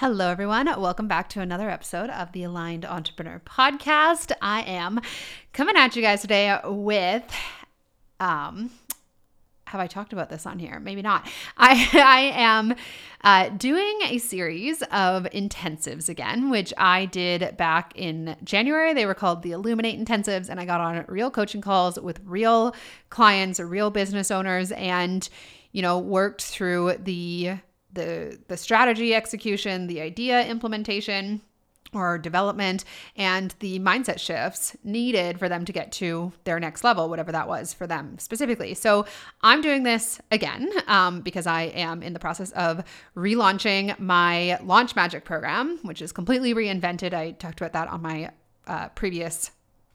Hello, everyone. Welcome back to another episode of the Aligned Entrepreneur Podcast. I am coming at you guys today with, um, have I talked about this on here? Maybe not. I I am uh, doing a series of intensives again, which I did back in January. They were called the Illuminate Intensives, and I got on real coaching calls with real clients real business owners, and you know worked through the the the strategy execution, the idea implementation or development and the mindset shifts needed for them to get to their next level, whatever that was for them specifically. So I'm doing this again um, because I am in the process of relaunching my Launch Magic program, which is completely reinvented. I talked about that on my uh, previous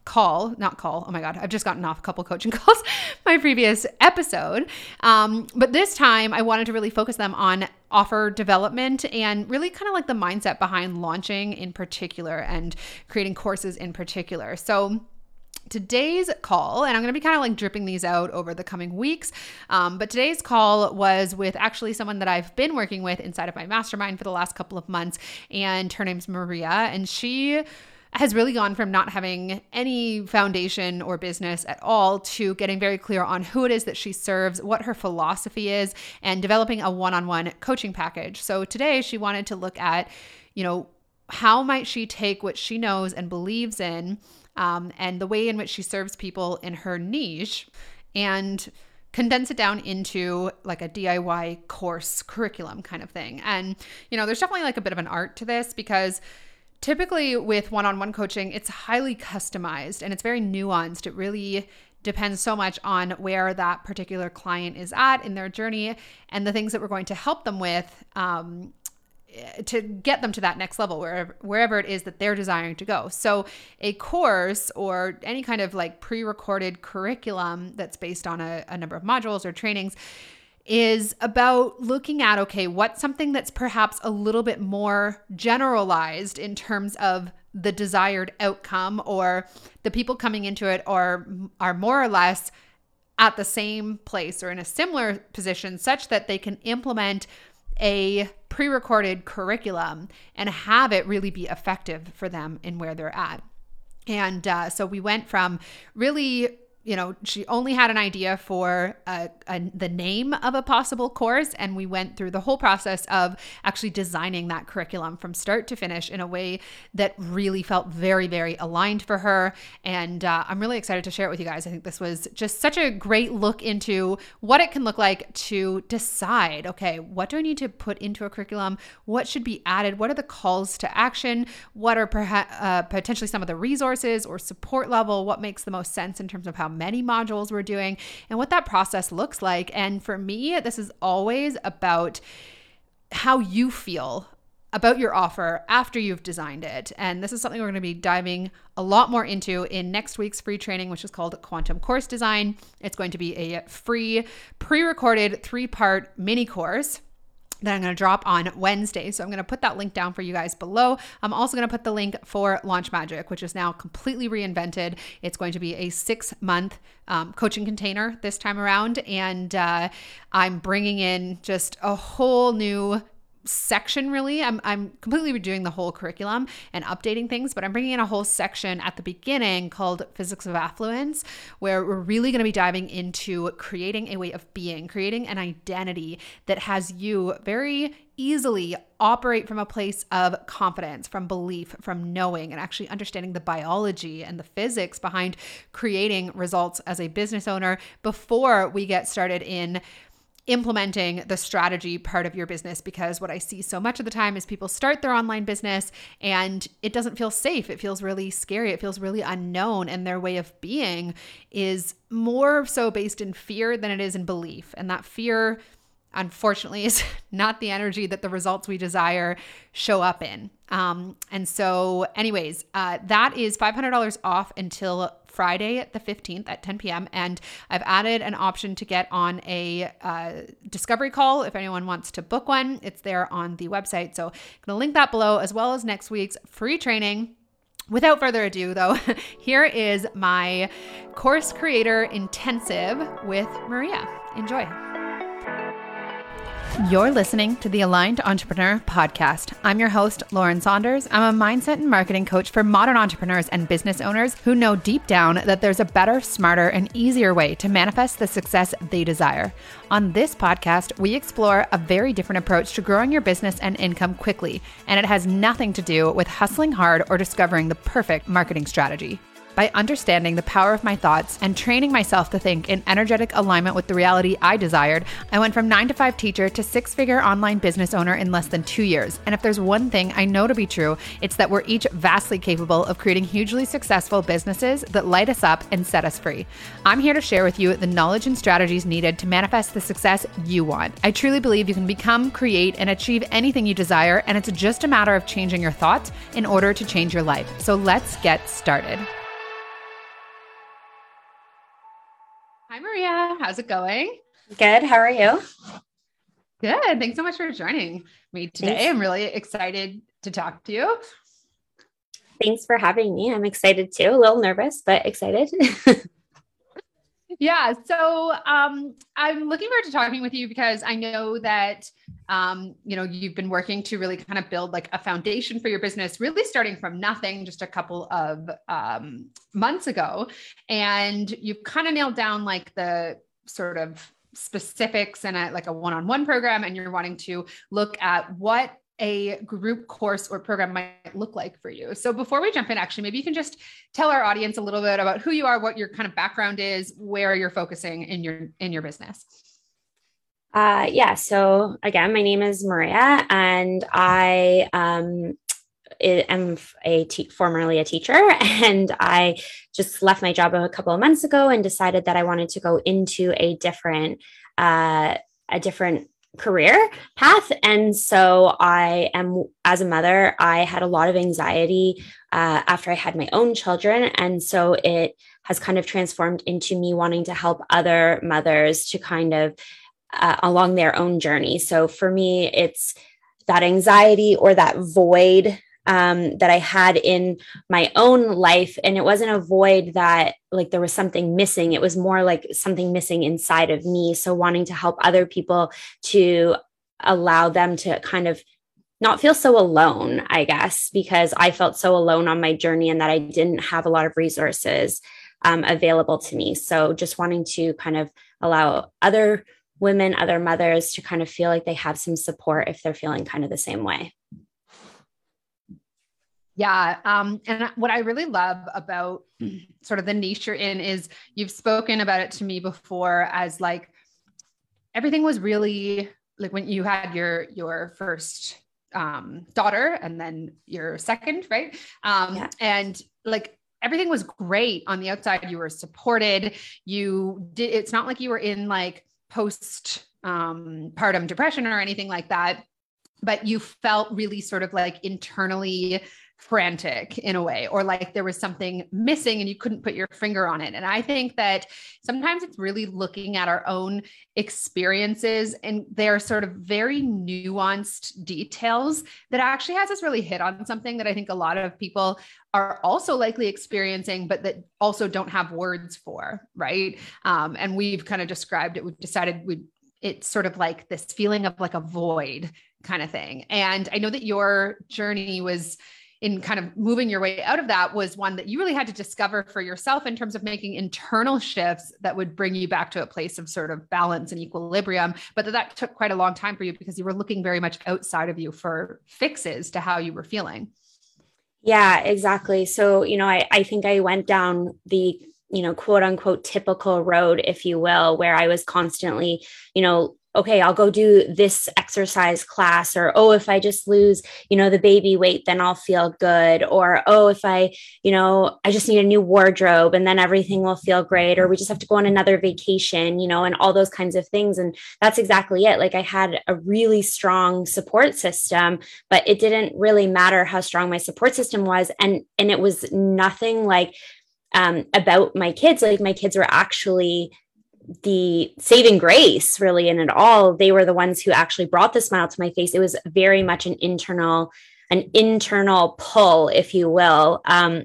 call, not call. Oh my God, I've just gotten off a couple coaching calls, my previous episode. Um, but this time I wanted to really focus them on offer development and really kind of like the mindset behind launching in particular and creating courses in particular. So, today's call, and I'm going to be kind of like dripping these out over the coming weeks. Um, but today's call was with actually someone that I've been working with inside of my mastermind for the last couple of months, and her name's Maria, and she has really gone from not having any foundation or business at all to getting very clear on who it is that she serves, what her philosophy is, and developing a one on one coaching package. So today she wanted to look at, you know, how might she take what she knows and believes in um, and the way in which she serves people in her niche and condense it down into like a DIY course curriculum kind of thing. And, you know, there's definitely like a bit of an art to this because typically with one-on-one coaching it's highly customized and it's very nuanced it really depends so much on where that particular client is at in their journey and the things that we're going to help them with um, to get them to that next level wherever wherever it is that they're desiring to go. So a course or any kind of like pre-recorded curriculum that's based on a, a number of modules or trainings is about looking at okay, what's something that's perhaps a little bit more generalized in terms of the desired outcome or the people coming into it are are more or less at the same place or in a similar position such that they can implement a pre-recorded curriculum and have it really be effective for them in where they're at. And uh, so we went from really you know, she only had an idea for a, a, the name of a possible course. And we went through the whole process of actually designing that curriculum from start to finish in a way that really felt very, very aligned for her. And uh, I'm really excited to share it with you guys. I think this was just such a great look into what it can look like to decide okay, what do I need to put into a curriculum? What should be added? What are the calls to action? What are perhaps uh, potentially some of the resources or support level? What makes the most sense in terms of how many modules we're doing and what that process looks like. And for me, this is always about how you feel about your offer after you've designed it. And this is something we're going to be diving a lot more into in next week's free training, which is called Quantum Course Design. It's going to be a free, pre recorded three part mini course that I'm going to drop on Wednesday. So I'm going to put that link down for you guys below. I'm also going to put the link for Launch Magic, which is now completely reinvented. It's going to be a six month um, coaching container this time around. And uh, I'm bringing in just a whole new section really. I'm i'm completely redoing the whole curriculum and updating things but i'm bringing in a whole section at the beginning called physics of affluence where we're really going to be diving into creating a way of being creating an identity that has you very easily operate from a place of confidence, from belief, from knowing, and actually understanding the biology and the physics behind creating results as a business owner before we get started in implementing the strategy part of your business because what I see so much of the time is people start their online business and it doesn't feel safe. It feels really scary. It feels really unknown. And their way of being is more so based in fear than it is in belief. And that fear, unfortunately, is not the energy that the results we desire show up in. Um, and so, anyways, uh, that is $500 off until Friday the 15th at 10 p.m. And I've added an option to get on a uh, discovery call if anyone wants to book one. It's there on the website. So I'm going to link that below as well as next week's free training. Without further ado, though, here is my course creator intensive with Maria. Enjoy. You're listening to the Aligned Entrepreneur Podcast. I'm your host, Lauren Saunders. I'm a mindset and marketing coach for modern entrepreneurs and business owners who know deep down that there's a better, smarter, and easier way to manifest the success they desire. On this podcast, we explore a very different approach to growing your business and income quickly, and it has nothing to do with hustling hard or discovering the perfect marketing strategy. By understanding the power of my thoughts and training myself to think in energetic alignment with the reality I desired, I went from nine to five teacher to six figure online business owner in less than two years. And if there's one thing I know to be true, it's that we're each vastly capable of creating hugely successful businesses that light us up and set us free. I'm here to share with you the knowledge and strategies needed to manifest the success you want. I truly believe you can become, create, and achieve anything you desire, and it's just a matter of changing your thoughts in order to change your life. So let's get started. Hi, Maria. How's it going? Good. How are you? Good. Thanks so much for joining me today. Thanks. I'm really excited to talk to you. Thanks for having me. I'm excited too. A little nervous, but excited. yeah. So um, I'm looking forward to talking with you because I know that um, you know, you've been working to really kind of build like a foundation for your business, really starting from nothing just a couple of um, months ago. And you've kind of nailed down like the sort of specifics and a, like a one-on-one program and you're wanting to look at what a group course or program might look like for you. So before we jump in, actually, maybe you can just tell our audience a little bit about who you are, what your kind of background is, where you're focusing in your in your business. Uh, yeah. So again, my name is Maria, and I um, am a te- formerly a teacher, and I just left my job a couple of months ago and decided that I wanted to go into a different uh, a different career path. And so I am, as a mother, I had a lot of anxiety uh, after I had my own children. And so it has kind of transformed into me wanting to help other mothers to kind of uh, along their own journey. So for me, it's that anxiety or that void um, that I had in my own life. And it wasn't a void that like there was something missing. It was more like something missing inside of me. So wanting to help other people to allow them to kind of not feel so alone, I guess, because I felt so alone on my journey and that I didn't have a lot of resources um, available to me. So just wanting to kind of allow other women, other mothers to kind of feel like they have some support if they're feeling kind of the same way. Yeah. Um, and what I really love about sort of the niche you're in is you've spoken about it to me before as like everything was really like when you had your your first um, daughter and then your second, right? Um, yeah. And like everything was great on the outside. You were supported. You did. It's not like you were in like post um, partum depression or anything like that, but you felt really sort of like internally frantic in a way or like there was something missing and you couldn't put your finger on it. And i think that sometimes it's really looking at our own experiences and they're sort of very nuanced details that actually has us really hit on something that i think a lot of people are also likely experiencing but that also don't have words for right? Um, and we've kind of described it we've decided we it's sort of like this feeling of like a void kind of thing. And i know that your journey was in kind of moving your way out of that was one that you really had to discover for yourself in terms of making internal shifts that would bring you back to a place of sort of balance and equilibrium but that, took quite a long time for you because you were looking very much outside of you for fixes to how you were feeling. Yeah exactly. So you know i, I think i went down the you know quote unquote typical road if you will where i was constantly you know okay, I'll go do this exercise class, or oh, if I just lose, you know, the baby weight, then I'll feel good, or oh, if I, you know, I just need a new wardrobe and then everything will feel great, or we just have to go on another vacation, you know, and all those kinds of things. And that's exactly it. Like I had a really strong support system, but it didn't really matter how strong my support system was. And, and it was nothing like, um, about my kids. Like my kids were actually the saving grace really in it all. They were the ones who actually brought the smile to my face. It was very much an internal an internal pull if you will um,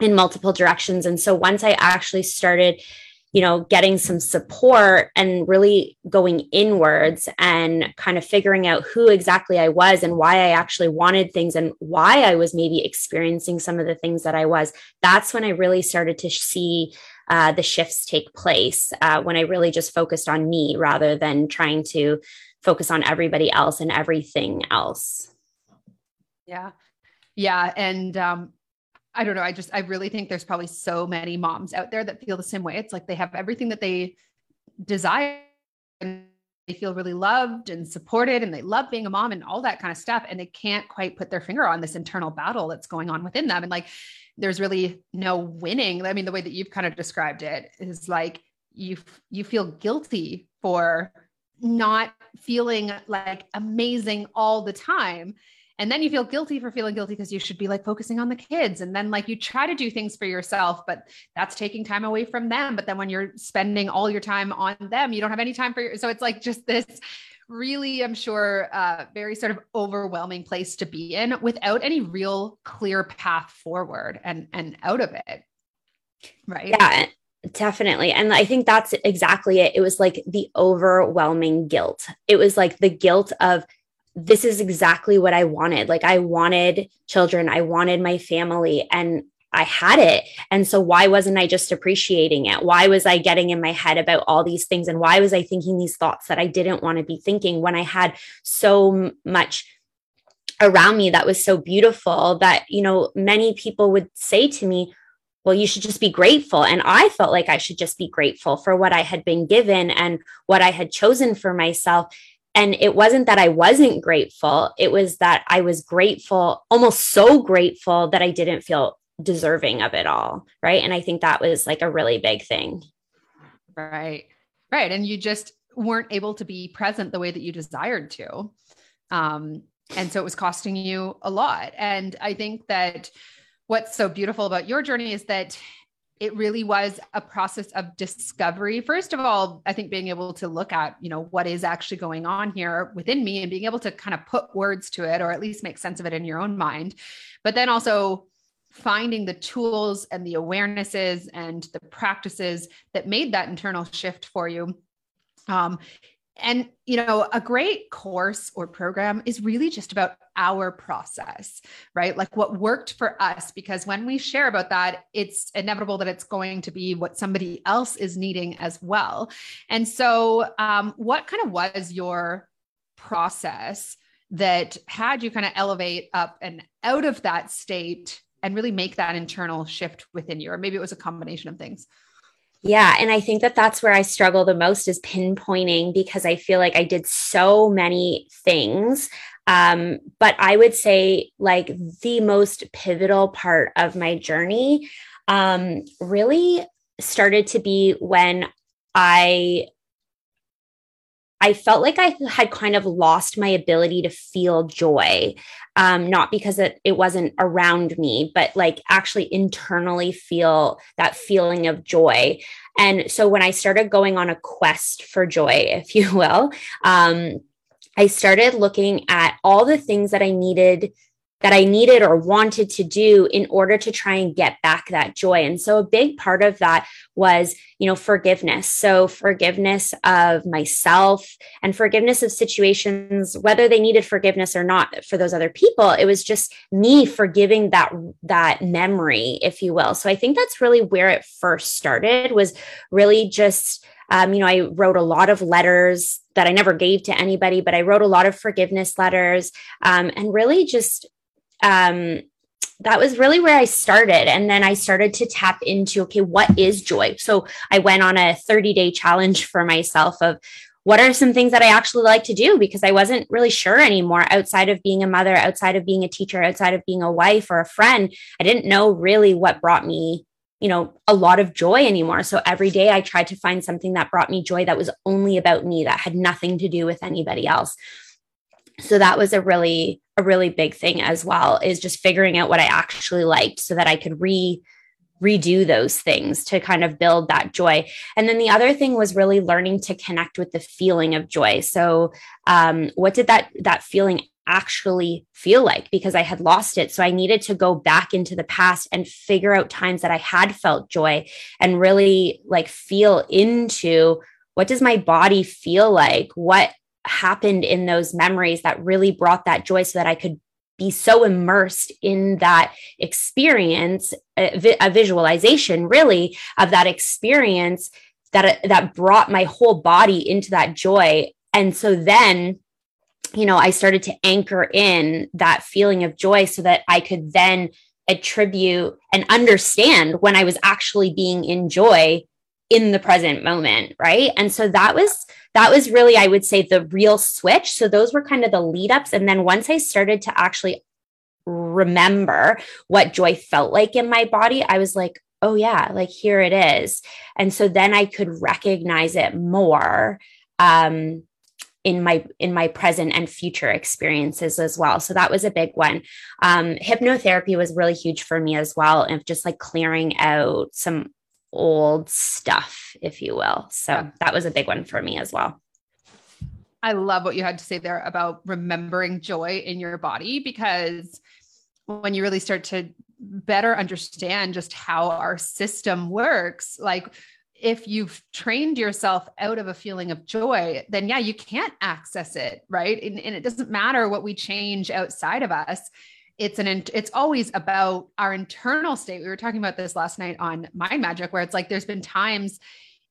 in multiple directions. And so once i actually started you know, getting some support and really going inwards and kind of figuring out who exactly I was and why I actually wanted things and why I was maybe experiencing some of the things that I was, that's when I really started to see uh, the shifts take place, uh, when I really just focused on me rather than trying to focus on everybody else and everything else. Yeah. Yeah. And um, I don't know. I just, I really think there's probably so many moms out there that feel the same way. It's like they have everything that they desire and they feel really loved and supported and they love being a mom and all that kind of stuff. And they can't quite put their finger on this internal battle that's going on within them. And like, there's really no winning. I mean, the way that you've kind of described it is like you, you feel guilty for not feeling like amazing all the time and then you feel guilty for feeling guilty because you should be like focusing on the kids. And then like you try to do things for yourself, but that's taking time away from them. But then when you're spending all your time on them, you don't have any time for your, so it's like just this really, I'm sure, uh, very sort of overwhelming place to be in without any real clear path forward and, and out of it. Right. Yeah. Definitely. And I think that's exactly it. It was like the overwhelming guilt. It was like the guilt of this is exactly what I wanted. Like I wanted children, I wanted my family, and I had it. And so why wasn't I just appreciating it? Why was I getting in my head about all these things? And why was I thinking these thoughts that I didn't want to be thinking when I had so much around me that was so beautiful that, you know, many people would say to me, well, you should just be grateful. And I felt like I should just be grateful for what I had been given and what I had chosen for myself. And it wasn't that I wasn't grateful, it was that I was grateful, almost so grateful that I didn't feel deserving of it all. Right. And I think that was like a really big thing. Right. Right. And you just weren't able to be present the way that you desired to. Um, and so it was costing you a lot. And I think that what's so beautiful about your journey is that it really was a process of discovery. First of all i think being able to look at you know what is actually going on here within me and being able to kind of put words to it or at least make sense of it in your own mind. But then also finding the tools and the awarenesses and the practices that made that internal shift for you. Um, and, you know, a great course or program is really just about our process, right? Like what worked for us, because when we share about that, it's inevitable that it's going to be what somebody else is needing as well. And so, um, what kind of was your process that had you kind of elevate up and out of that state and really make that internal shift within you? Or maybe it was a combination of things. Yeah. And I think that that's where I struggle the most is pinpointing because I feel like I did so many things. Um, but I would say, like, the most pivotal part of my journey um, really started to be when I I felt like I had kind of lost my ability to feel joy, um, not because it, it wasn't around me, but like actually internally feel that feeling of joy. And so when I started going on a quest for joy, if you will, um, I started looking at all the things that I needed that I needed or wanted to do in order to try and get back that joy. And so a big part of that was, you know, forgiveness. So forgiveness of myself and forgiveness of situations, whether they needed forgiveness or not for those other people. It was just me forgiving that, that memory, if you will. So I think that's really where it first started was really just, um, you know, I wrote a lot of letters that I never gave to anybody, but I wrote a lot of forgiveness letters um, and really just um, that was really where I started. And then I started to tap into, okay, what is joy? So I went on a 30 day challenge for myself of what are some things that I actually like to do because I wasn't really sure anymore outside of being a mother, outside of being a teacher, outside of being a wife or a friend. I didn't know really what brought me you know a lot of joy anymore. So every day i tried to find something that brought me joy that was only about me that had nothing to do with anybody else. So that was a really a really big thing as well is just figuring out what i actually liked so that i could re redo those things to kind of build that joy. And then the other thing was really learning to connect with the feeling of joy. So um, what did that that feeling actually feel like because I had lost it. So I needed to go back into the past and figure out times that I had felt joy and really like feel into what does my body feel like? What happened in those memories that really brought that joy so that I could be so immersed in that experience, a, visualization really of that experience that that brought my whole body into that joy. And so then you know, I started to anchor in that feeling of joy so that I could then attribute and understand when I was actually being in joy in the present moment right? And so that was that was really i would say the real switch. So those were kind of the lead ups. And then once i started to actually remember what joy felt like in my body i was like oh yeah like here it is. And so then i could recognize it more um in my in my present and future experiences as well. So that was a big one. Um, hypnotherapy was really huge for me as well and just like clearing out some old stuff if you will. So that was a big one for me as well. I love what you had to say there about remembering joy in your body because when you really start to better understand just how our system works like if you've trained yourself out of a feeling of joy, then yeah, you can't access it, right? And, and, it doesn't matter what we change outside of us. It's an it's always about our internal state. We were talking about this last night on Mind Magic, where it's like there's been times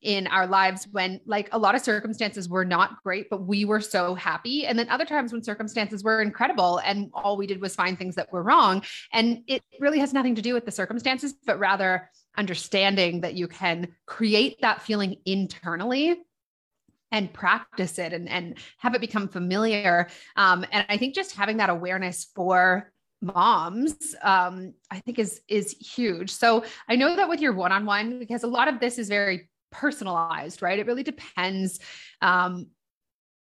in our lives when like a lot of circumstances were not great but we were so happy and then other times when circumstances were incredible and all we did was find things that were wrong and it really has nothing to do with the circumstances but rather understanding that you can create that feeling internally and practice it and, and have it become familiar. Um, and I think just having that awareness for moms um, i think is is huge so i know that with your one-on-one because a lot of this is very personalized right it really depends um,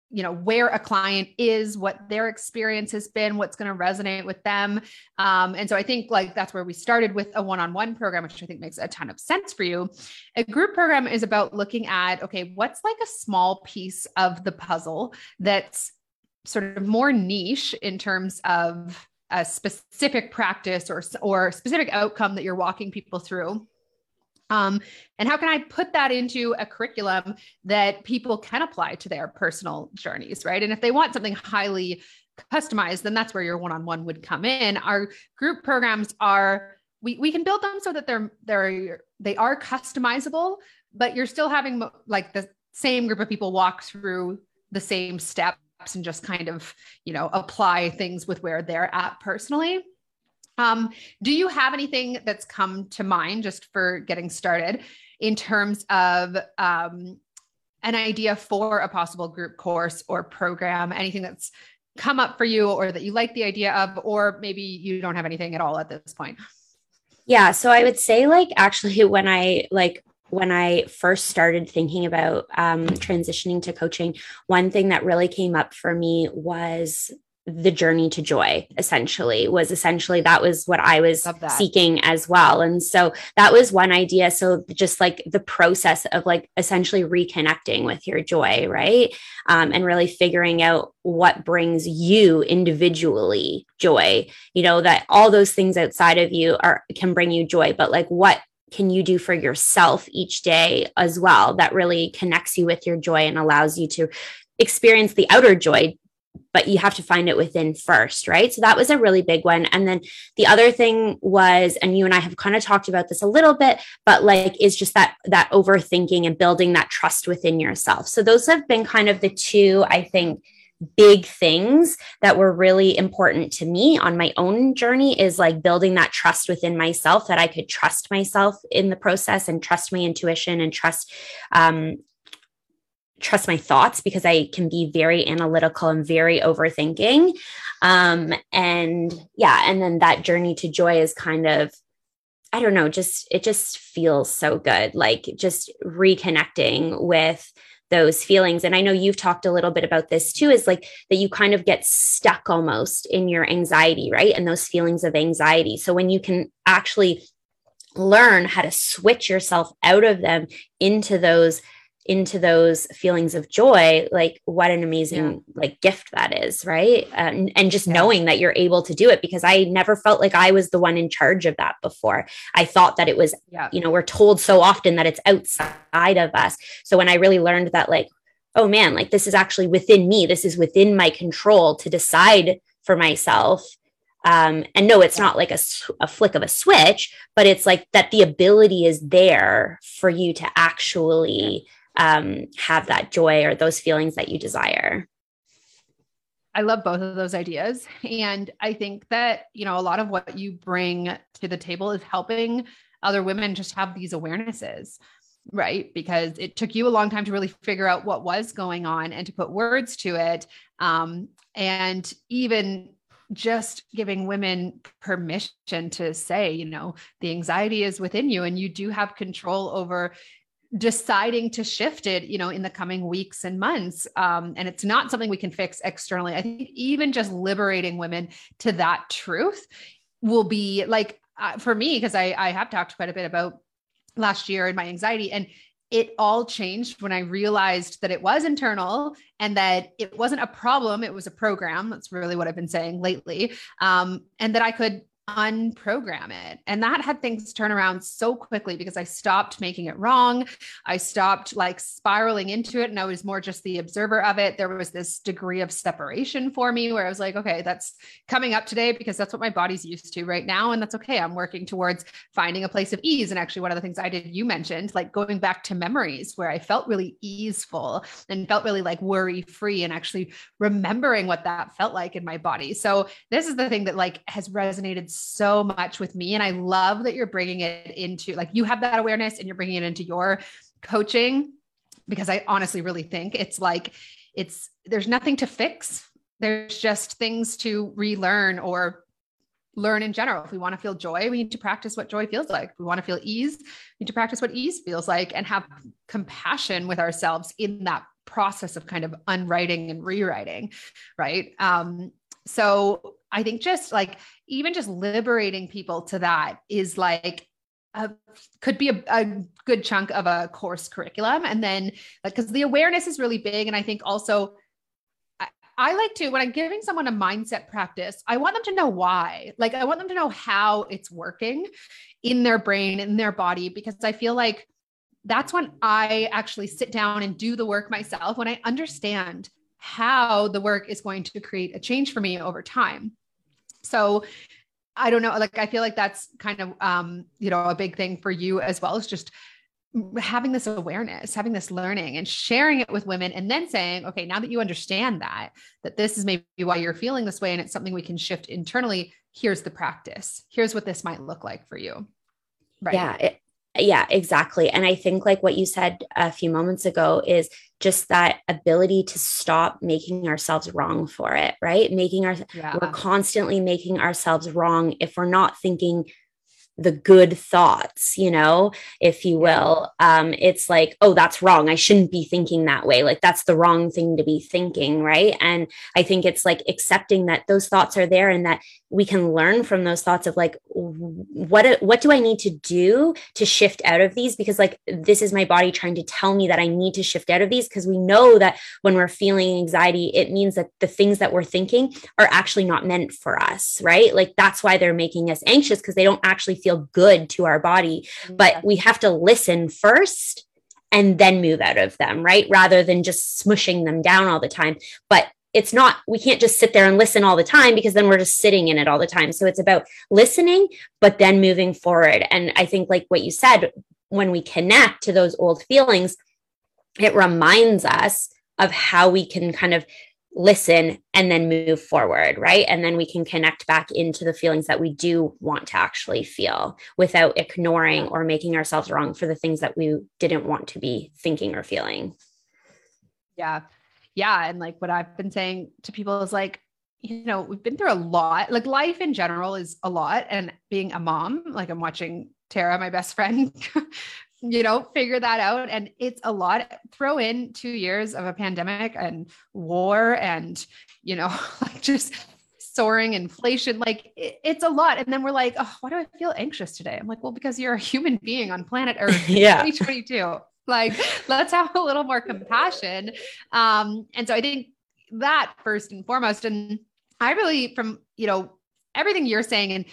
you know where a client is what their experience has been what's going to resonate with them. Um, and so i think like that's where we started with a one-on-one program which i think makes a ton of sense for you. A group program is about looking at okay what's like a small piece of the puzzle that's sort of more niche in terms of a specific practice or or specific outcome that you're walking people through um, and how can I put that into a curriculum that people can apply to their personal journeys, right? And if they want something highly customized, then that's where your one-on-one would come in. Our group programs are we we can build them so that they're they're they are customizable, but you're still having like the same group of people walk through the same steps and just kind of, you know, apply things with where they're at personally. Um, do you have anything that's come to mind just for getting started in terms of um, an idea for a possible group course or program? Anything that's come up for you or that you like the idea of, or maybe you don't have anything at all at this point? Yeah. So I would say, like, actually, when I like, when I first started thinking about um, transitioning to coaching, one thing that really came up for me was the journey to joy essentially was essentially that was what i was seeking as well. And so that was one idea. So just like the process of like essentially reconnecting with your joy right? Um, and really figuring out what brings you individually joy. You know that all those things outside of you are can bring you joy but like what can you do for yourself each day as well that really connects you with your joy and allows you to experience the outer joy but you have to find it within first, right? So that was a really big one. And then the other thing was, and you and I have kind of talked about this a little bit, but like is just that that overthinking and building that trust within yourself. So those have been kind of the two, I think, big things that were really important to me on my own journey is like building that trust within myself that I could trust myself in the process and trust my intuition and trust um, trust my thoughts because I can be very analytical and very overthinking. Um, and yeah, and then that journey to joy is kind of, I don't know, just it just feels so good, like just reconnecting with those feelings. And I know you've talked a little bit about this too, is like that you kind of get stuck almost in your anxiety, right? And those feelings of anxiety. So when you can actually learn how to switch yourself out of them into those into those feelings of joy like what an amazing yeah. like gift that is right and, and just yeah. knowing that you're able to do it because i never felt like i was the one in charge of that before i thought that it was yeah. you know we're told so often that it's outside of us so when i really learned that like oh man like this is actually within me this is within my control to decide for myself um, and no, it's not like a, a flick of a switch, but it's like that the ability is there for you to actually um, have that joy or those feelings that you desire. I love both of those ideas. And I think that, you know, a lot of what you bring to the table is helping other women just have these awarenesses, right? Because it took you a long time to really figure out what was going on and to put words to it. Um, and even just giving women permission to say, you know, the anxiety is within you and you do have control over deciding to shift it you know in the coming weeks and months um, and it's not something we can fix externally i think even just liberating women to that truth will be like uh, for me because I, I have talked quite a bit about last year and my anxiety and it all changed when I realized that it was internal and that it wasn't a problem. It was a program. That's really what I've been saying lately. Um, and that I could unprogram it. And that had things turn around so quickly because I stopped making it wrong. I stopped like spiraling into it and I was more just the observer of it. There was this degree of separation for me where I was like, okay, that's coming up today because that's what my body's used to right now. And that's okay. I'm working towards finding a place of ease. And actually, one of the things I did, you mentioned, like going back to memories where I felt really easeful and felt really like worry free and actually remembering what that felt like in my body. So, this is the thing that like has resonated so much with me. And I love that you're bringing it into like you have that awareness and you're bringing it into your coaching because I honestly really think it's like, it's there's nothing to fix. There's just things to relearn or learn in general. If we want to feel joy, we need to practice what joy feels like. If we want to feel ease, we need to practice what ease feels like and have compassion with ourselves in that process of kind of unwriting and rewriting. Right. Um, so I think just like even just liberating people to that is like could be a, a, good chunk of a course curriculum. And then like because the awareness is really big. And I think also I, I like to, when I'm giving someone a mindset practice, I want them to know why. Like I want them to know how it's working in their brain, in their body, because I feel like that's when I actually sit down and do the work myself, when I understand how the work is going to create a change for me over time. So I don't know, like I feel like that's kind of um, you know, a big thing for you as well is just having this awareness, having this learning and sharing it with women and then saying, okay, now that you understand that that this is maybe why you're feeling this way and it's something we can shift internally, here's the practice. Here's what this might look like for you. Right. Yeah, it, yeah, exactly. And I think like what you said a few moments ago is just that ability to stop making ourselves wrong for it, right? Making our yeah. we're constantly making ourselves wrong if we're not thinking the good thoughts you know if you will. Um it's like oh that's wrong. I shouldn't be thinking that way. Like that's the wrong thing to be thinking right? And i think it's like accepting that those thoughts are there and that we can learn from those thoughts of like what what do i need to do to shift out of these? Because like this is my body trying to tell me that i need to shift out of these because we know that when we're feeling anxiety it means that the things that we're thinking are actually not meant for us right? Like that's why they're making us anxious because they don't actually feel good to our body but we have to listen first and then move out of them right? Rather than just smushing them down all the time. But it's not we can't just sit there and listen all the time because then we're just sitting in it all the time. So it's about listening but then moving forward. And i think like what you said when we connect to those old feelings it reminds us of how we can kind of listen and then move forward right and then we can connect back into the feelings that we do want to actually feel without ignoring or making ourselves wrong for the things that we didn't want to be thinking or feeling yeah yeah. And like what I've been saying to people is like, you know, we've been through a lot. Like life in general is a lot. And being a mom, like I'm watching Tara, my best friend, you know, figure that out. And it's a lot. Throw in two years of a pandemic and war and, you know, like just soaring inflation. Like it, it's a lot. And then we're like, oh, why do I feel anxious today? I'm like, well, because you're a human being on planet Earth. yeah. 2022 like, let's have a little more compassion. Um, and so I think that first and foremost, and I really, from, you know, everything you're saying and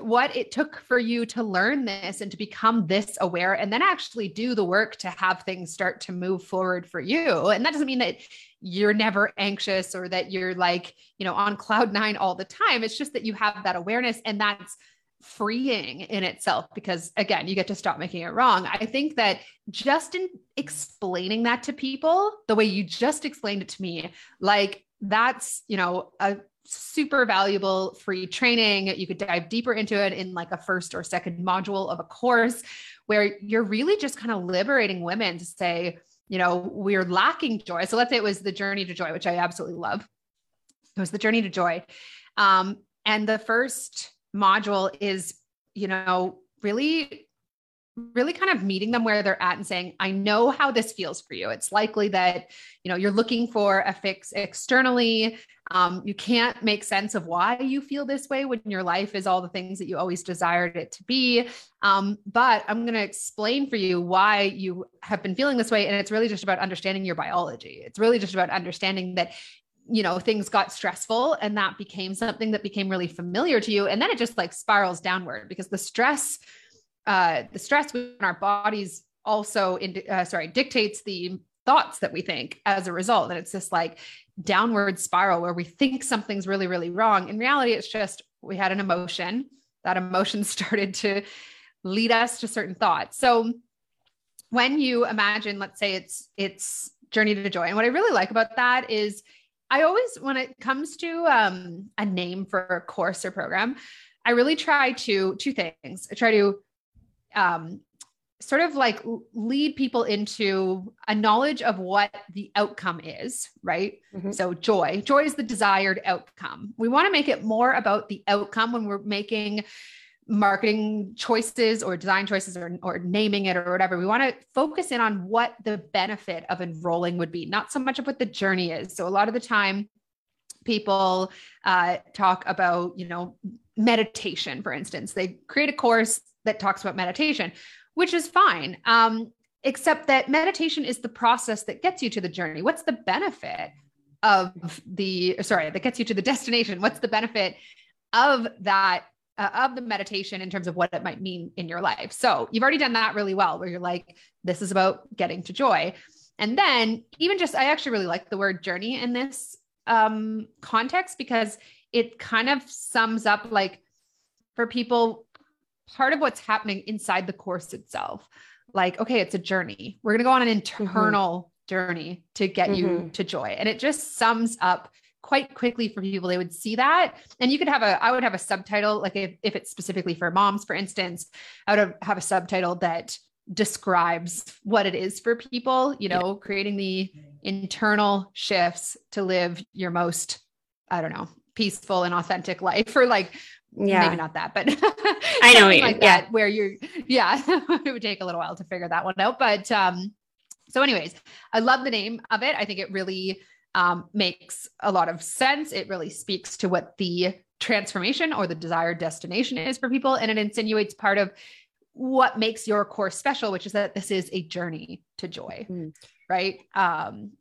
what it took for you to learn this and to become this aware and then actually do the work to have things start to move forward for you. And that doesn't mean that you're never anxious or that you're like, you know, on cloud nine all the time. It's just that you have that awareness and that's freeing in itself because again, you get to stop making it wrong. I think that just in explaining that to people, the way you just explained it to me, like that's, you know, a super valuable free training. You could dive deeper into it in like a first or second module of a course where you're really just kind of liberating women to say, you know, we're lacking joy. So let's say it was the journey to joy, which I absolutely love. It was the journey to joy. Um, and the first module is, you know, really really kind of meeting them where they're at and saying i know how this feels for you. It's likely that you know you're looking for a fix externally. Um, you can't make sense of why you feel this way when your life is all the things that you always desired it to be. Um, but i'm going to explain for you why you have been feeling this way and it's really just about understanding your biology. It's really just about understanding that you know things got stressful and that became something that became really familiar to you and then it just like spirals downward because the stress uh, the stress in our bodies also in, uh, sorry dictates the thoughts that we think as a result. And it's this like downward spiral where we think something's really really wrong. In reality it's just we had an emotion. That emotion started to lead us to certain thoughts. So when you imagine let's say it's it's journey to joy and what i really like about that is i always when it comes to um, a name for a course or program i really try to two things. I try to um, sort of like lead people into a knowledge of what the outcome is, right? Mm-hmm. So, joy, joy is the desired outcome. We want to make it more about the outcome when we're making marketing choices or design choices or, or naming it or whatever. We want to focus in on what the benefit of enrolling would be, not so much of what the journey is. So, a lot of the time, people uh, talk about, you know, meditation, for instance. They create a course that talks about meditation, which is fine. Um, except that meditation is the process that gets you to the journey. What's the benefit of the, sorry, that gets you to the destination? What's the benefit of that uh, of the meditation in terms of what it might mean in your life. So you've already done that really well, where you're like, this is about getting to joy. And then even just, I actually really like the word journey in this um, context because it kind of sums up like for people part of what's happening inside the course itself. Like, okay, it's a journey. We're going to go on an mm-hmm. internal mm-hmm. journey to get mm-hmm. you to joy. And it just sums up quite quickly for people. They would see that. And you could have a, I would have a subtitle, like if, if it's specifically for moms, for instance, I would have a subtitle that describes what it is for people, you know, yeah. creating the internal shifts to live your most, I don't know, peaceful and authentic life or like yeah. Maybe not that but i know like yeah. that where you're yeah it would take a little while to figure that one out but um so anyways i love the name of it. I think it really um, makes a lot of sense. It really speaks to what the transformation or the desired destination is for people and it insinuates part of what makes your course special which is that this is a journey to joy mm. right? Um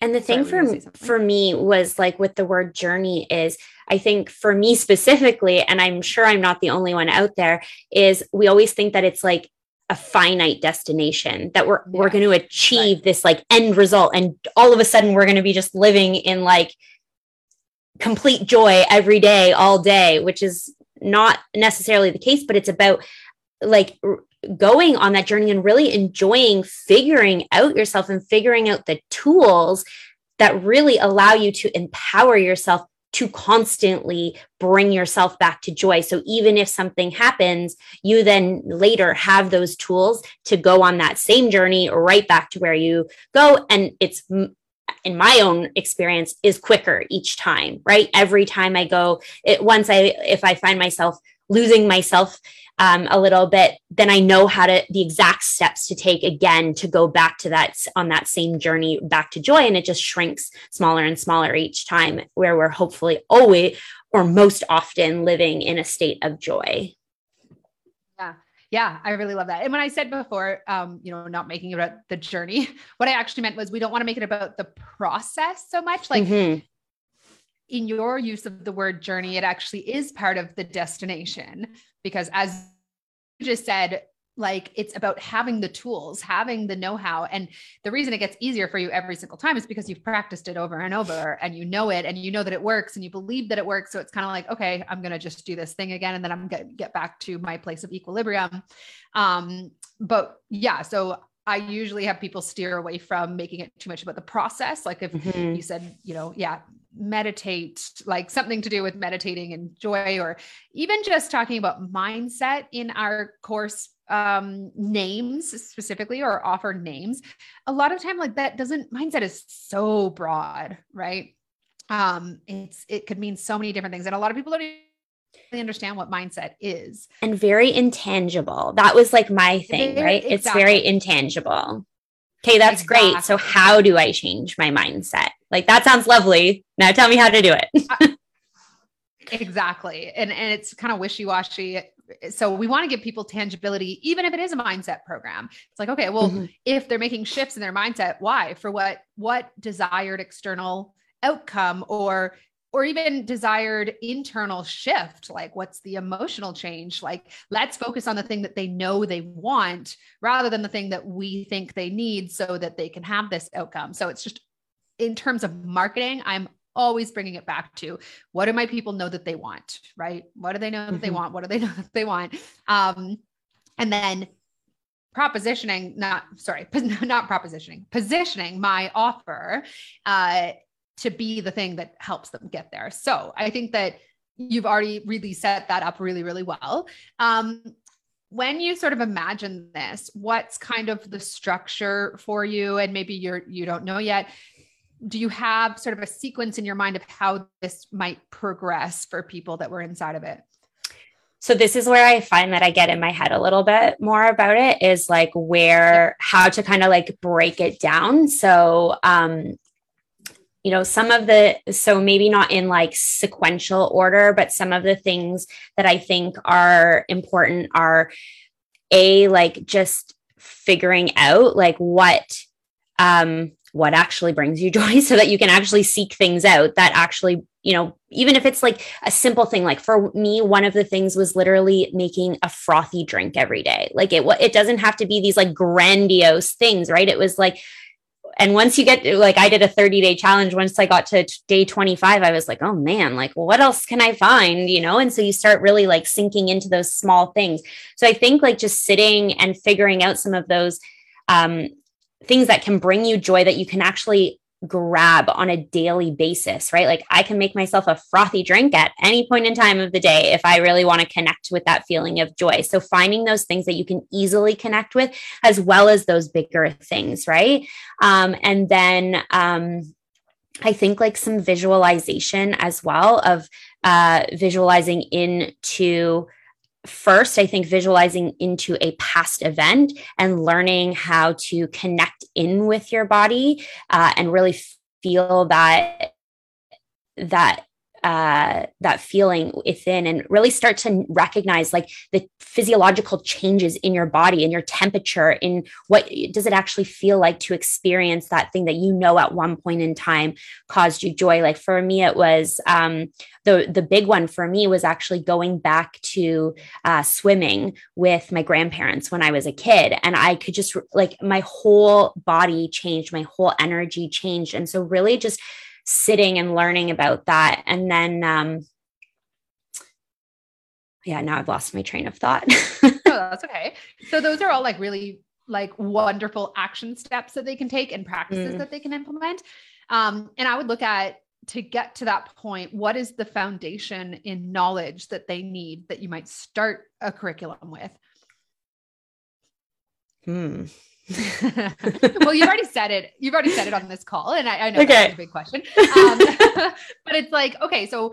and the thing for for me was like with the word journey is I think for me specifically and I'm sure I'm not the only one out there is we always think that it's like a finite destination that we're yeah. we're going to achieve right. this like end result and all of a sudden we're going to be just living in like complete joy every day all day which is not necessarily the case but it's about like going on that journey and really enjoying figuring out yourself and figuring out the tools that really allow you to empower yourself to constantly bring yourself back to joy. So even if something happens, you then later have those tools to go on that same journey right back to where you go. And it's in my own experience is quicker each time, right? Every time I go, it once I if I find myself losing myself um, a little bit, then I know how to the exact steps to take again to go back to that on that same journey back to joy. And it just shrinks smaller and smaller each time, where we're hopefully always or most often living in a state of joy. Yeah. Yeah, I really love that. And when I said before, um, you know, not making it about the journey, what I actually meant was we don't want to make it about the process so much. Like mm-hmm. In your use of the word journey, it actually is part of the destination because as you just said, like it's about having the tools having the know-how. And the reason it gets easier for you every single time is because you've practiced it over and over and you know it and you know that it works and you believe that it works. So it's kind of like okay i'm going to just do this thing again and then i'm going to get back to my place of equilibrium. Um but yeah so I usually have people steer away from making it too much about the process. Like if mm-hmm. you said, you know, yeah, meditate, like something to do with meditating and joy, or even just talking about mindset in our course um names specifically or offer names a lot of time like that doesn't mindset is so broad right um it's it could mean so many different things and a lot of people don't understand what mindset is. And very intangible. That was like my thing very, right exactly. it's very intangible. Okay that's exactly. great. So how do i change my mindset? Like that sounds lovely. Now tell me how to do it. Exactly. And and it's kind of wishy-washy. So we want to give people tangibility even if it is a mindset program. It's like okay well mm-hmm. if they're making shifts in their mindset why? For what what desired external outcome or or even desired internal shift like what's the emotional change like let's focus on the thing that they know they want rather than the thing that we think they need so that they can have this outcome so it's just in terms of marketing i'm always bringing it back to what do my people know that they want, right? What do they know that mm-hmm. they want? What do they know that they want? Um, and then propositioning, not sorry, not propositioning, positioning my offer uh, to be the thing that helps them get there. So I think that you've already really set that up really, really well. Um, when you sort of imagine this, what's kind of the structure for you? And maybe you're you don't know yet do you have sort of a sequence in your mind of how this might progress for people that were inside of it? So this is where I find that I get in my head a little bit more about it is like where how to kind of like break it down. So um you know some of the so maybe not in like sequential order but some of the things that I think are important are a like just figuring out like what um what actually brings you joy so that you can actually seek things out that actually you know even if it's like a simple thing like for me one of the things was literally making a frothy drink every day. Like it it doesn't have to be these like grandiose things right? It was like and once you get like i did a 30 day challenge once i got to day 25 i was like oh man like what else can i find? You know? And so you start really like sinking into those small things. So i think like just sitting and figuring out some of those um, things that can bring you joy that you can actually grab on a daily basis, right? Like I can make myself a frothy drink at any point in time of the day if I really want to connect with that feeling of joy. So finding those things that you can easily connect with, as well as those bigger things, right? Um, and then um, I think like some visualization as well of uh, visualizing into first, I think visualizing into a past event and learning how to connect in with your body uh, and really feel that that uh, that feeling within and really start to recognize like the physiological changes in your body and your temperature in what does it actually feel like to experience that thing that you know at one point in time caused you joy? Like for me it was um, the the big one for me was actually going back to uh, swimming with my grandparents when I was a kid and I could just like my whole body changed my whole energy changed and so really just sitting and learning about that. And then, um, yeah, now I've lost my train of thought. oh, that's okay. So those are all like really like wonderful action steps that they can take and practices mm. that they can implement. Um, and I would look at to get to that point, what is the foundation in knowledge that they need that you might start a curriculum with? Hmm. well, you've already said it. You've already said it on this call, and I, I know okay. that's a big question. Um, but it's like, okay, so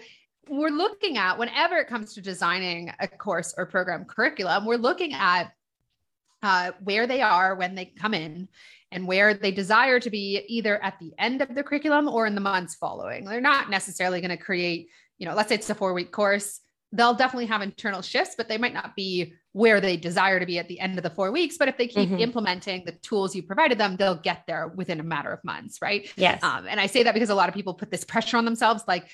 we're looking at whenever it comes to designing a course or program curriculum, we're looking at uh, where they are when they come in and where they desire to be either at the end of the curriculum or in the months following. They're not necessarily going to create, you know, let's say it's a four week course. They'll definitely have internal shifts, but they might not be where they desire to be at the end of the four weeks. But if they keep mm-hmm. implementing the tools you provided them, they'll get there within a matter of months, right? Yes. Um, and I say that because a lot of people put this pressure on themselves, like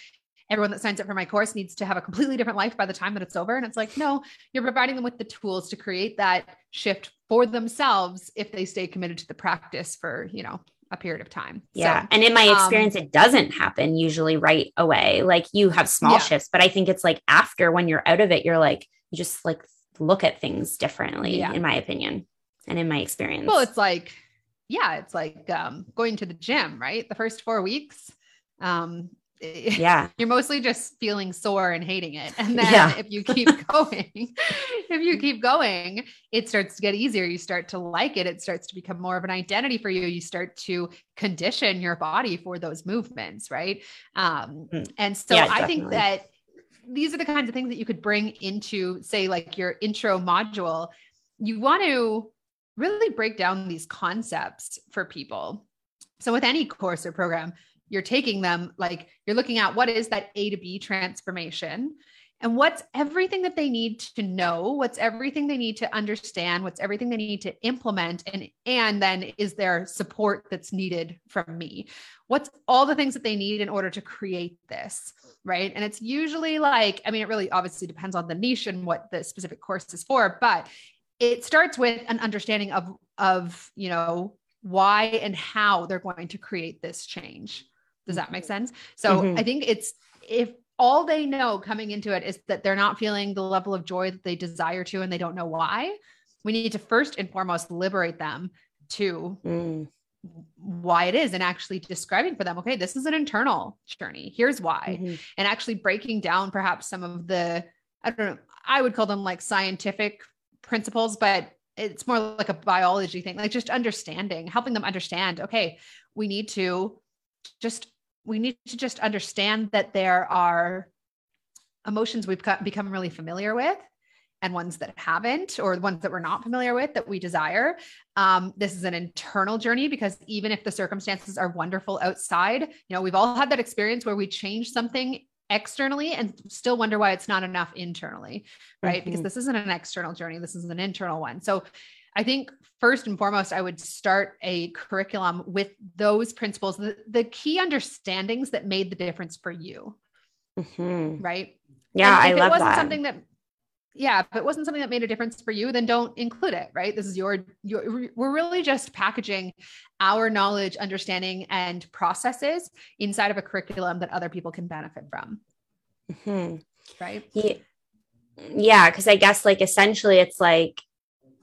everyone that signs up for my course needs to have a completely different life by the time that it's over. And it's like, no, you're providing them with the tools to create that shift for themselves if they stay committed to the practice for, you know, a period of time. Yeah. So, and in my um, experience, um, it doesn't happen usually right away. Like you have small yeah. shifts, but I think it's like after when you're out of it, you're like, you just like look at things differently, yeah. in my opinion and in my experience. Well, it's like, yeah, it's like um, going to the gym, right? The first four weeks, um, yeah you're mostly just feeling sore and hating it and then yeah. if you keep going if you keep going it starts to get easier you start to like it it starts to become more of an identity for you you start to condition your body for those movements right um mm. and so yeah, i think that these are the kinds of things that you could bring into say like your intro module. You want to really break down these concepts for people. So with any course or program you're taking them like you're looking at what is that A to B transformation and what's everything that they need to know what's everything they need to understand what's everything they need to implement and and then is there support that's needed from me what's all the things that they need in order to create this right and it's usually like i mean it really obviously depends on the niche and what the specific course is for but it starts with an understanding of of you know why and how they're going to create this change does that make sense? So mm-hmm. I think it's if all they know coming into it is that they're not feeling the level of joy that they desire to and they don't know why, we need to first and foremost liberate them to mm. why it is and actually describing for them, okay, this is an internal journey. Here's why. Mm-hmm. And actually breaking down perhaps some of the, I don't know, I would call them like scientific principles, but it's more like a biology thing, like just understanding, helping them understand, okay, we need to just we need to just understand that there are emotions we've become really familiar with and ones that haven't or the ones that we're not familiar with that we desire. Um, this is an internal journey because even if the circumstances are wonderful outside you know we've all had that experience where we change something externally and still wonder why it's not enough internally right? Mm-hmm. because this isn't an external journey. This is an internal one. So I think first and foremost, I would start a curriculum with those principles, the, the key understandings that made the difference for you. Mm-hmm. Right. Yeah. I love that. If it wasn't something that, yeah, if it wasn't something that made a difference for you, then don't include it. Right. This is your, your, we're really just packaging our knowledge, understanding, and processes inside of a curriculum that other people can benefit from. Mm-hmm. Right. Yeah. Yeah. Cause I guess like essentially it's like,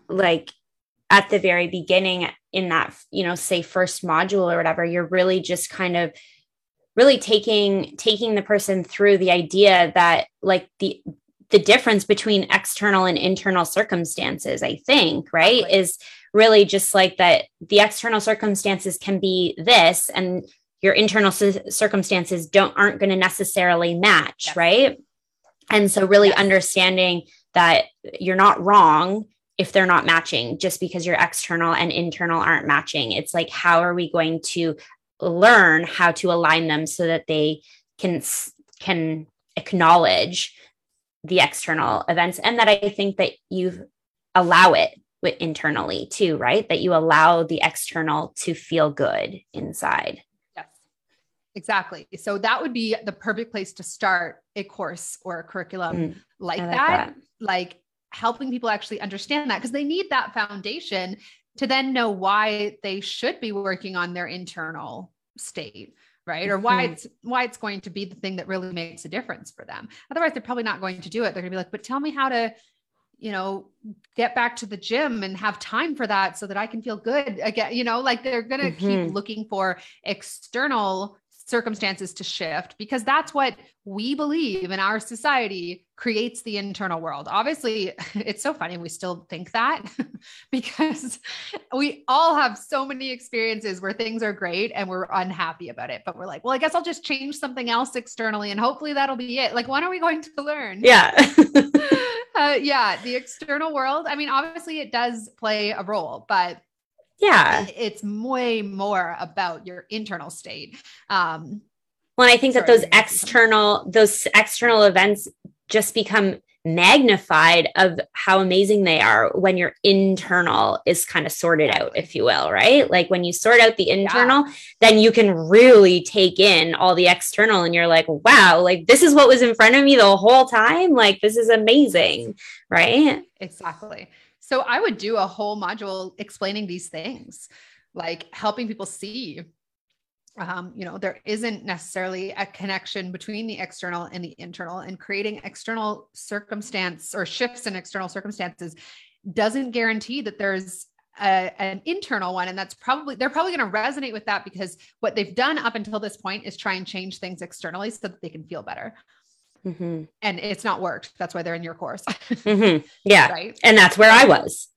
like at the very beginning in that you know say first module or whatever you're really just kind of really taking taking the person through the idea that like the the difference between external and internal circumstances i think right exactly. is really just like that the external circumstances can be this and your internal circumstances don't aren't going to necessarily match yes. right and so really yes. understanding that you're not wrong if they're not matching just because your external and internal aren't matching. It's like, how are we going to learn how to align them so that they can can acknowledge the external events and that I think that you allow it internally too, right? That you allow the external to feel good inside. Yes. Exactly. So that would be the perfect place to start a course or a curriculum mm, like, like that. that. Like helping people actually understand that because they need that foundation to then know why they should be working on their internal state right or why mm-hmm. it's why it's going to be the thing that really makes a difference for them otherwise they're probably not going to do it they're going to be like but tell me how to you know get back to the gym and have time for that so that i can feel good again you know like they're going to mm-hmm. keep looking for external circumstances to shift because that's what we believe in our society creates the internal world. Obviously, it's so funny we still think that because we all have so many experiences where things are great and we're unhappy about it, but we're like, well, I guess I'll just change something else externally and hopefully that'll be it. Like, when are we going to learn? Yeah. uh, yeah, the external world. I mean, obviously, it does play a role, but yeah it's way more about your internal state um well i think that those external those external events just become magnified of how amazing they are when your internal is kind of sorted out, if you will, right? Like when you sort out the internal, yeah. then you can really take in all the external and you're like, wow, like this is what was in front of me the whole time. Like this is amazing, right? Exactly. So I would do a whole module explaining these things, like helping people see um, you know, there isn't necessarily a connection between the external and the internal, and creating external circumstance or shifts in external circumstances doesn't guarantee that there's a, an internal one. And that's probably, they're probably going to resonate with that because what they've done up until this point is try and change things externally so that they can feel better. Mm-hmm. And it's not worked. That's why they're in your course. mm-hmm. Yeah. Right. And that's where I was.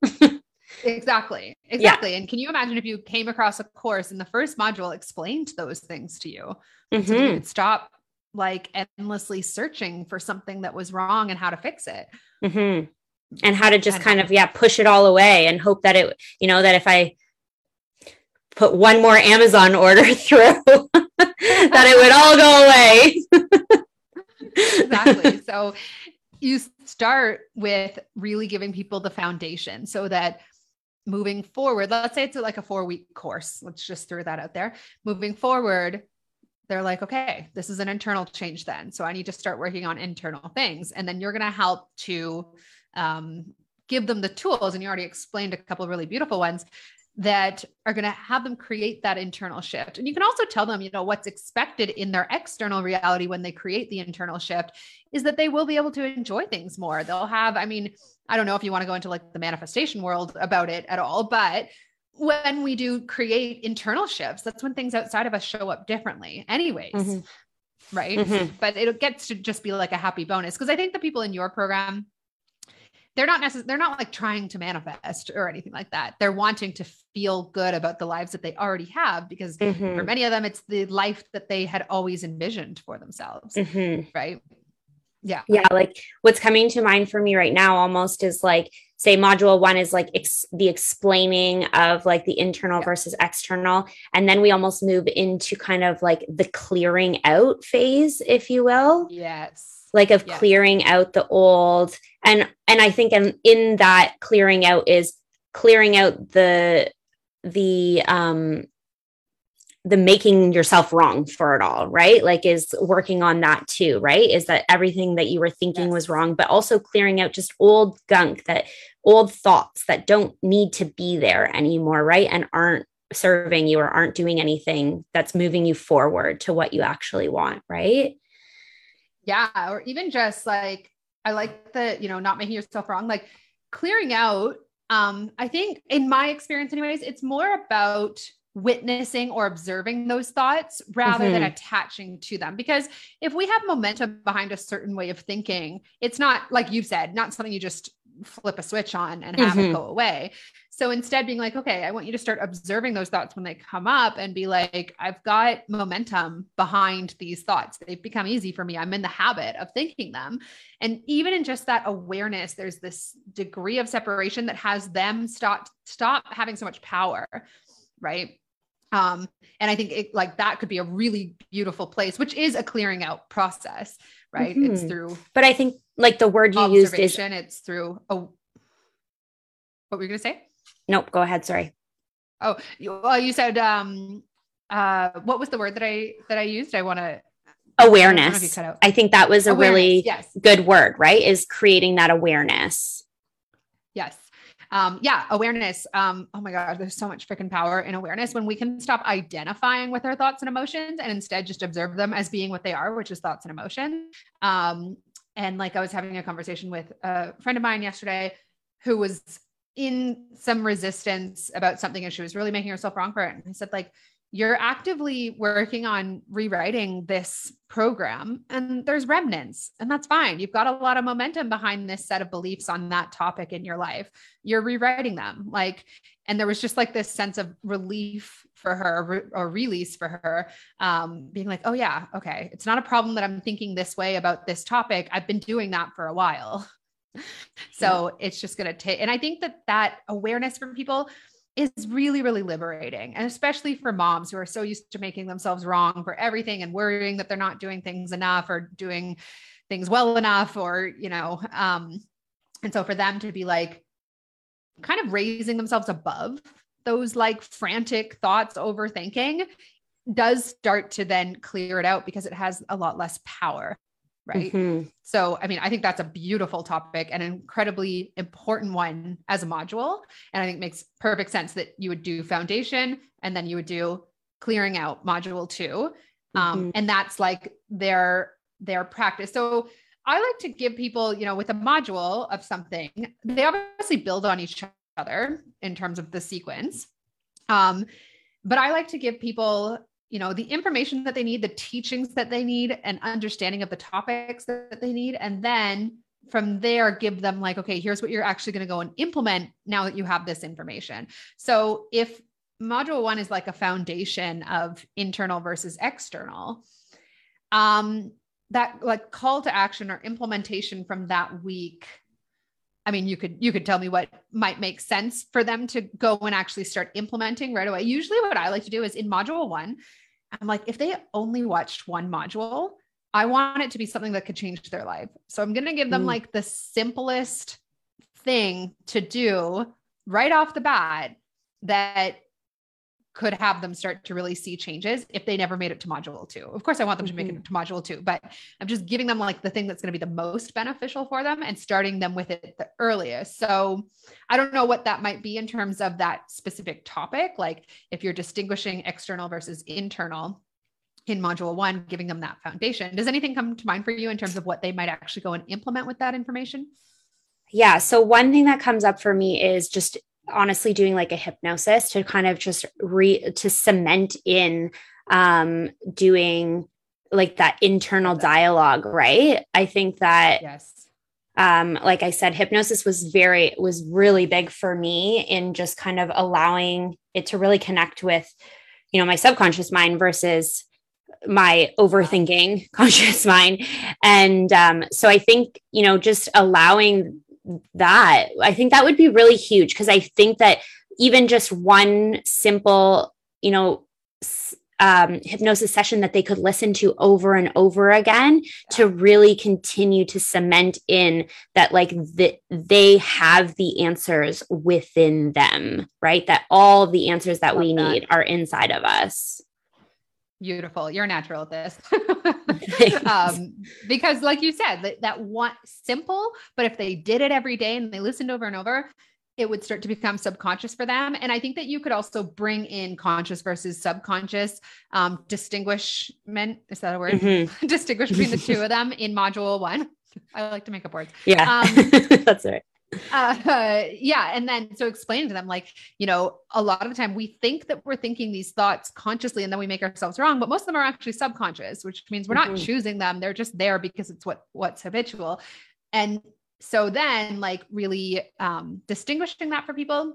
Exactly. Exactly. Yeah. And can you imagine if you came across a course and the first module explained those things to you? Mm-hmm. So you could stop like endlessly searching for something that was wrong and how to fix it. Mm-hmm. And how to just and kind of, yeah, push it all away and hope that it, you know, that if I put one more Amazon order through, that it would all go away. Exactly. So you start with really giving people the foundation so that moving forward, let's say it's like a four week course. Let's just throw that out there. Moving forward, they're like, okay, this is an internal change then. So I need to start working on internal things. And then you're going to help to um, give them the tools. And you already explained a couple really beautiful ones that are going to have them create that internal shift. And you can also tell them, you know, what's expected in their external reality when they create the internal shift is that they will be able to enjoy things more. They'll have, I mean, I don't know if you want to go into like the manifestation world about it at all, but when we do create internal shifts, that's when things outside of us show up differently, anyways. Mm-hmm. Right. Mm-hmm. But it gets to just be like a happy bonus. Cause I think the people in your program, they're not necessarily they're not like trying to manifest or anything like that they're wanting to feel good about the lives that they already have because mm-hmm. for many of them it's the life that they had always envisioned for themselves mm-hmm. right yeah yeah like what's coming to mind for me right now almost is like say module one is like ex- the explaining of like the internal yeah. versus external and then we almost move into kind of like the clearing out phase if you will yes like of yes. clearing out the old and and i think in, in that clearing out is clearing out the the um the making yourself wrong for it all, right? Like is working on that too, right? Is that everything that you were thinking yes. was wrong, but also clearing out just old gunk that old thoughts that don't need to be there anymore, right? And aren't serving you or aren't doing anything that's moving you forward to what you actually want, right? Yeah. Or even just like, I like the, you know, not making yourself wrong, like clearing out. Um, I think in my experience, anyways, it's more about witnessing or observing those thoughts rather mm-hmm. than attaching to them. Because if we have momentum behind a certain way of thinking, it's not like you said, not something you just flip a switch on and have mm-hmm. it go away. So instead, being like, okay, I want you to start observing those thoughts when they come up and be like, I've got momentum behind these thoughts. They've become easy for me. I'm in the habit of thinking them. And even in just that awareness, there's this degree of separation that has them stop stop having so much power. Right. Um, and I think it, like that could be a really beautiful place, which is a clearing out process, right? Mm-hmm. It's through, but I think like the word you used is it's through a. What were you gonna say? Nope. Go ahead. Sorry. Oh, well, you said um, uh, what was the word that I that I used? I want to awareness. I, I, think that was a awareness, really yes. good word, right? Is creating that awareness. Yes um, yeah, awareness. Um, oh my God, there's so much freaking power in awareness when we can stop identifying with our thoughts and emotions and instead just observe them as being what they are, which is thoughts and emotions. Um, and like I was having a conversation with a friend of mine yesterday who was in some resistance about something and she was really making herself wrong for it. And I said, like, you're actively working on rewriting this program and there's remnants and that's fine. You've got a lot of momentum behind this set of beliefs on that topic in your life. You're rewriting them. Like and there was just like this sense of relief for her or release for her um, being like oh yeah okay it's not a problem that i'm thinking this way about this topic i've been doing that for a while so yeah. it's just going to take and i think that that awareness for people is really, really liberating. And especially for moms who are so used to making themselves wrong for everything and worrying that they're not doing things enough or doing things well enough or, you know, um, and so for them to be like kind of raising themselves above those like frantic thoughts, overthinking does start to then clear it out because it has a lot less power. Right. Mm-hmm. So, I mean, I think that's a beautiful topic and an incredibly important one as a module. And I think makes perfect sense that you would do foundation and then you would do clearing out module 2 um, mm-hmm. and that's like their their practice so i like to give people you know with a module of something they obviously build on each other in terms of the sequence um, but i like to give people you know the information that they need the teachings that they need and understanding of the topics that they need and then from there give them like okay here's what you're actually going to go and implement now that you have this information so if module one is like a foundation of internal versus external. Um, that like call to action or implementation from that week. I mean, you could you could tell me what might make sense for them to go and actually start implementing right away. Usually, what I like to do is in module one, I'm like, if they only watched one module, I want it to be something that could change their life. So I'm going to give them mm. like the simplest thing to do right off the bat that could have them start to really see changes if they never made it to module two. Of course, I want them to make it mm-hmm. to module two, but I'm just giving them like the thing that's going to be the most beneficial for them and starting them with it the earliest. So I don't know what that might be in terms of that specific topic. Like if you're distinguishing external versus internal in module one, giving them that foundation. Does anything come to mind for you in terms of what they might actually go and implement with that information? Yeah. So, one thing that comes up for me is just honestly doing like a hypnosis to kind of just re to cement in um doing like that internal dialogue right? I think that yes. um like i said hypnosis was very was really big for me in just kind of allowing it to really connect with you know my subconscious mind versus my overthinking conscious mind. And um so i think you know just allowing that. I think that would be really huge because I think that even just one simple, you know, um, hypnosis session that they could listen to over and over again to really continue to cement in that like that they have the answers within them right that all the answers that Love we that. need are inside of us Beautiful. You're natural at this. um, because, like you said, that, that one simple, but if they did it every day and they listened over and over, it would start to become subconscious for them. And I think that you could also bring in conscious versus subconscious um, distinguishment. Is that a word? Mm-hmm. Distinguish between the two of them in module one. I like to make up words. Yeah, um, that's right uh, yeah and then so explain to them like you know a lot of the time we think that we're thinking these thoughts consciously and then we make ourselves wrong but most of them are actually subconscious which means we're mm-hmm. not choosing them they're just there because it's what what's habitual. And so then like really um, distinguishing that for people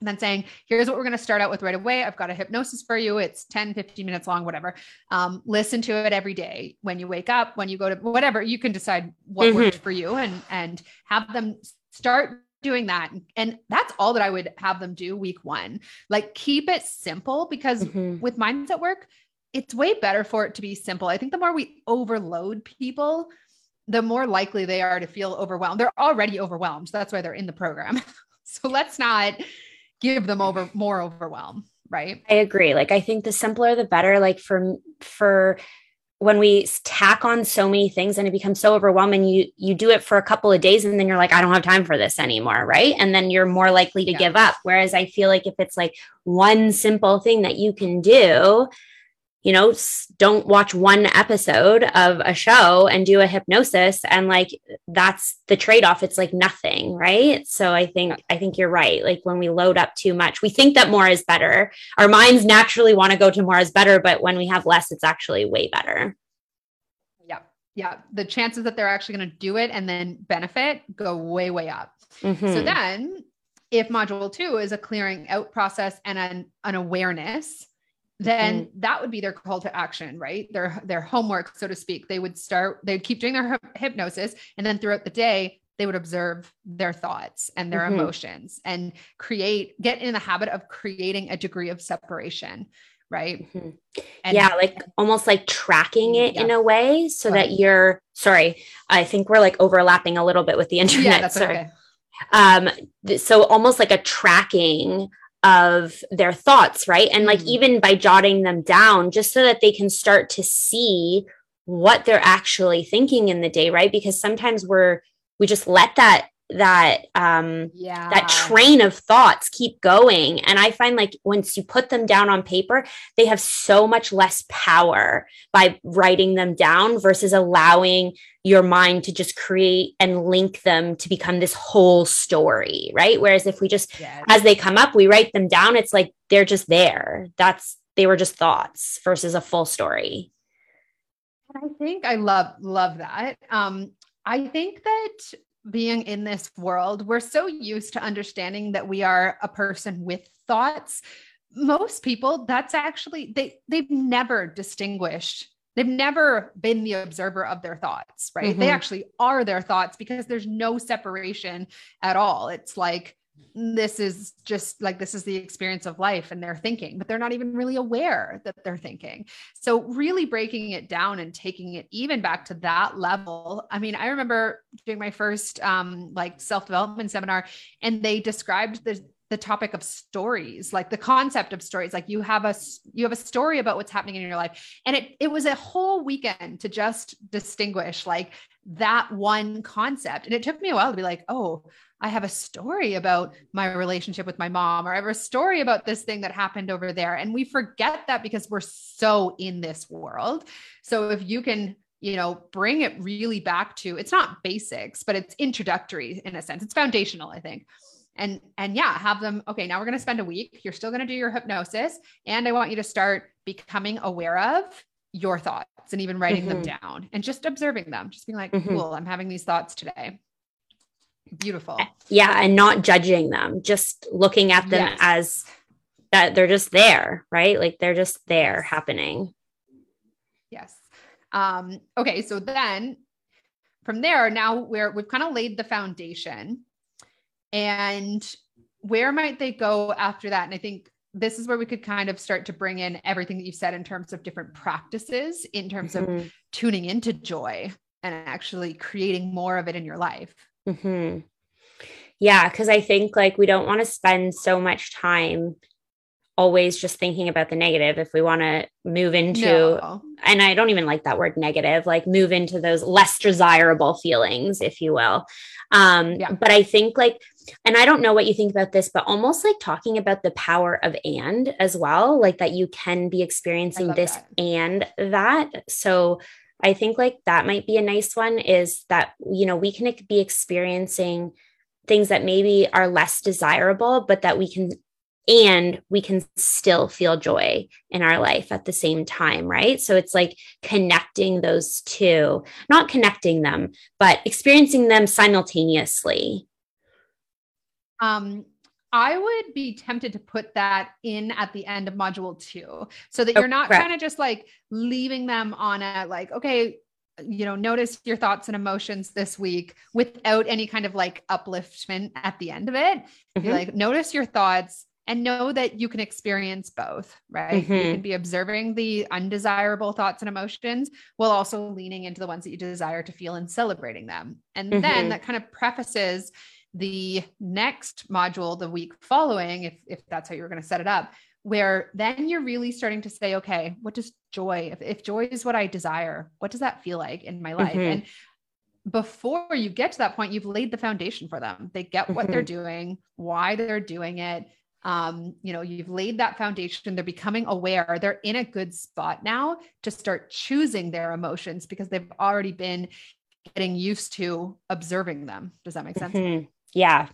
and then saying here's what we're going to start out with right away. I've got a hypnosis for you. It's 10 15 minutes long whatever. Um, listen to it every day. When you wake up when you go to whatever you can decide what mm-hmm. worked for you and and have them start doing that. And that's all that I would have them do week one. Like keep it simple because mm-hmm. with mindset work, it's way better for it to be simple. I think the more we overload people, the more likely they are to feel overwhelmed. They're already overwhelmed. So that's why they're in the program. so let's not give them over more overwhelm, right? I agree. Like I think the simpler the better like for for when we tack on so many things and it becomes so overwhelming you you do it for a couple of days and then you're like I don't have time for this anymore right and then you're more likely to yeah. give up whereas I feel like if it's like one simple thing that you can do you know don't watch one episode of a show and do a hypnosis and like that's the trade-off. It's like nothing right? So i think i think you're right. Like when we load up too much we think that more is better. Our minds naturally want to go to more is better but when we have less it's actually way better. Yeah. Yeah. The chances that they're actually going to do it and then benefit go way way up. Mm-hmm. so then if module two is a clearing out process and an, an awareness then mm-hmm. that would be their call to action, right? Their their homework, so to speak. They would start, they'd keep doing their hypnosis, and then throughout the day, they would observe their thoughts and their mm-hmm. emotions and create, get in the habit of creating a degree of separation, right? Mm-hmm. yeah, like almost like tracking it Yeah. in a way so Go that you're sorry, I think we're like overlapping a little bit with the internet. yeah, that's sorry. okay. um so almost like a tracking of their thoughts right and like Mm. even by jotting them down just so that they can start to see what they're actually thinking in the day right because sometimes we're we just let that that um Yeah. that train of thoughts keep going and i find like once you put them down on paper they have so much less power by writing them down versus allowing your mind to just create and link them to become this whole story right whereas if we just Yeah. as they come up we write them down it's like they're just there that's they were just thoughts versus a full story I think I love love that. Um, I think that being in this world, we're so used to understanding that we are a person with thoughts. Most people, that's actually they they've never distinguished. They've never been the observer of their thoughts, right? They Mhm. actually are their thoughts because there's no separation at all. It's like this is just like this is the experience of life and they're thinking, but they're not even really aware that they're thinking. So, really breaking it down and taking it even back to that level. I mean, I remember doing my first um, like self development seminar, and they described the the topic of stories, like the concept of stories. Like you have a you have a story about what's happening in your life, and it it was a whole weekend to just distinguish like that one concept. And it took me a while to be like, oh, I have a story about my relationship with my mom, or I have a story about this thing that happened over there. And we forget that because we're so in this world. So if you can, you know, bring it really back to it's not basics, but it's introductory in a sense. It's foundational, I think. And and yeah, have them, okay, now we're going to spend a week. You're still going to do your hypnosis. And I want you to start becoming aware of your thoughts and even writing them down and just observing them, just being like, Mhm. cool, I'm having these thoughts today. Beautiful. yeah and not judging them just looking at them Yes. as that they're just there right like they're just there happening Yes. Um, okay, so then from there, now we're we've kind of laid the foundation. And where might they go after that? And I think this is where we could kind of start to bring in everything that you've said in terms of different practices, in terms of Mhm. tuning into joy and actually creating more of it in your life. hmm Yeah, because I think like we don't want to spend so much time always just thinking about the negative if we want to move into No. and I don't even like that word negative, like move into those less desirable feelings, if you will. Um, Yeah. but I think like, and I don't know what you think about this, but almost like talking about the power of and as well, like that you can be experiencing this that. and that. So I think like that might be a nice one is that, you know, we can be experiencing things that maybe are less desirable, but that we can and we can still feel joy in our life at the same time, right? So it's like connecting those two, not connecting them, but experiencing them simultaneously. Um, I would be tempted to put that in at the end of module two so that you're not kind of just like leaving them on a like, okay, you know, notice your thoughts and emotions this week without any kind of like upliftment at the end of it. Be Mhm. like, notice your thoughts and know that you can experience both, right? You Mhm. can be observing the undesirable thoughts and emotions while also leaning into the ones that you desire to feel and celebrating them. And then Mhm. that kind of prefaces the next module the week following, if, if that's how you were going to set it up, where then you're really starting to say, okay, what does joy, if, if joy is what I desire, what does that feel like in my life? Mhm. And before you get to that point, you've laid the foundation for them. They get what they're doing, why they're doing it. Um, you know, you've laid that foundation. They're becoming aware. They're in a good spot now to start choosing their emotions because they've already been getting used to observing them. Does that make sense? Mhm. Yeah.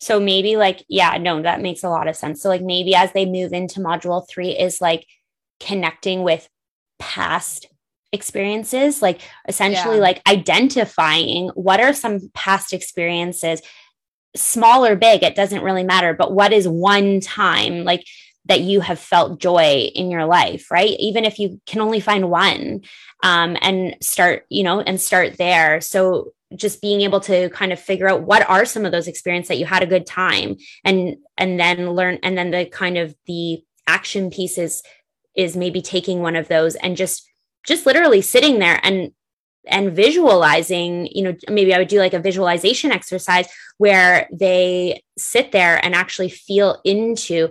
So maybe like, yeah, no, that makes a lot of sense. So like maybe as they move into module three is like connecting with past experiences, like essentially Yeah. like identifying what are some past experiences, small or big, it doesn't really matter, but what is one time like that you have felt joy in your life, right? Even if you can only find one um, and start, you know, and start there. So just being able to kind of figure out what are some of those experiences that you had a good time and and then learn and then the kind of the action pieces is maybe taking one of those and just just literally sitting there and and visualizing you know maybe i would do like a visualization exercise where they sit there and actually feel into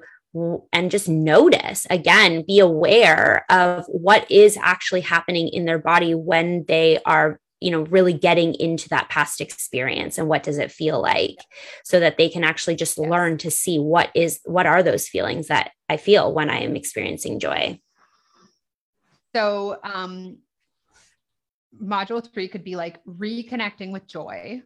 and just notice again be aware of what is actually happening in their body when they are you know really getting into that past experience and what does it feel like so that they can actually just yes. learn to see what is what are those feelings that i feel when i am experiencing joy so um module 3 could be like reconnecting with joy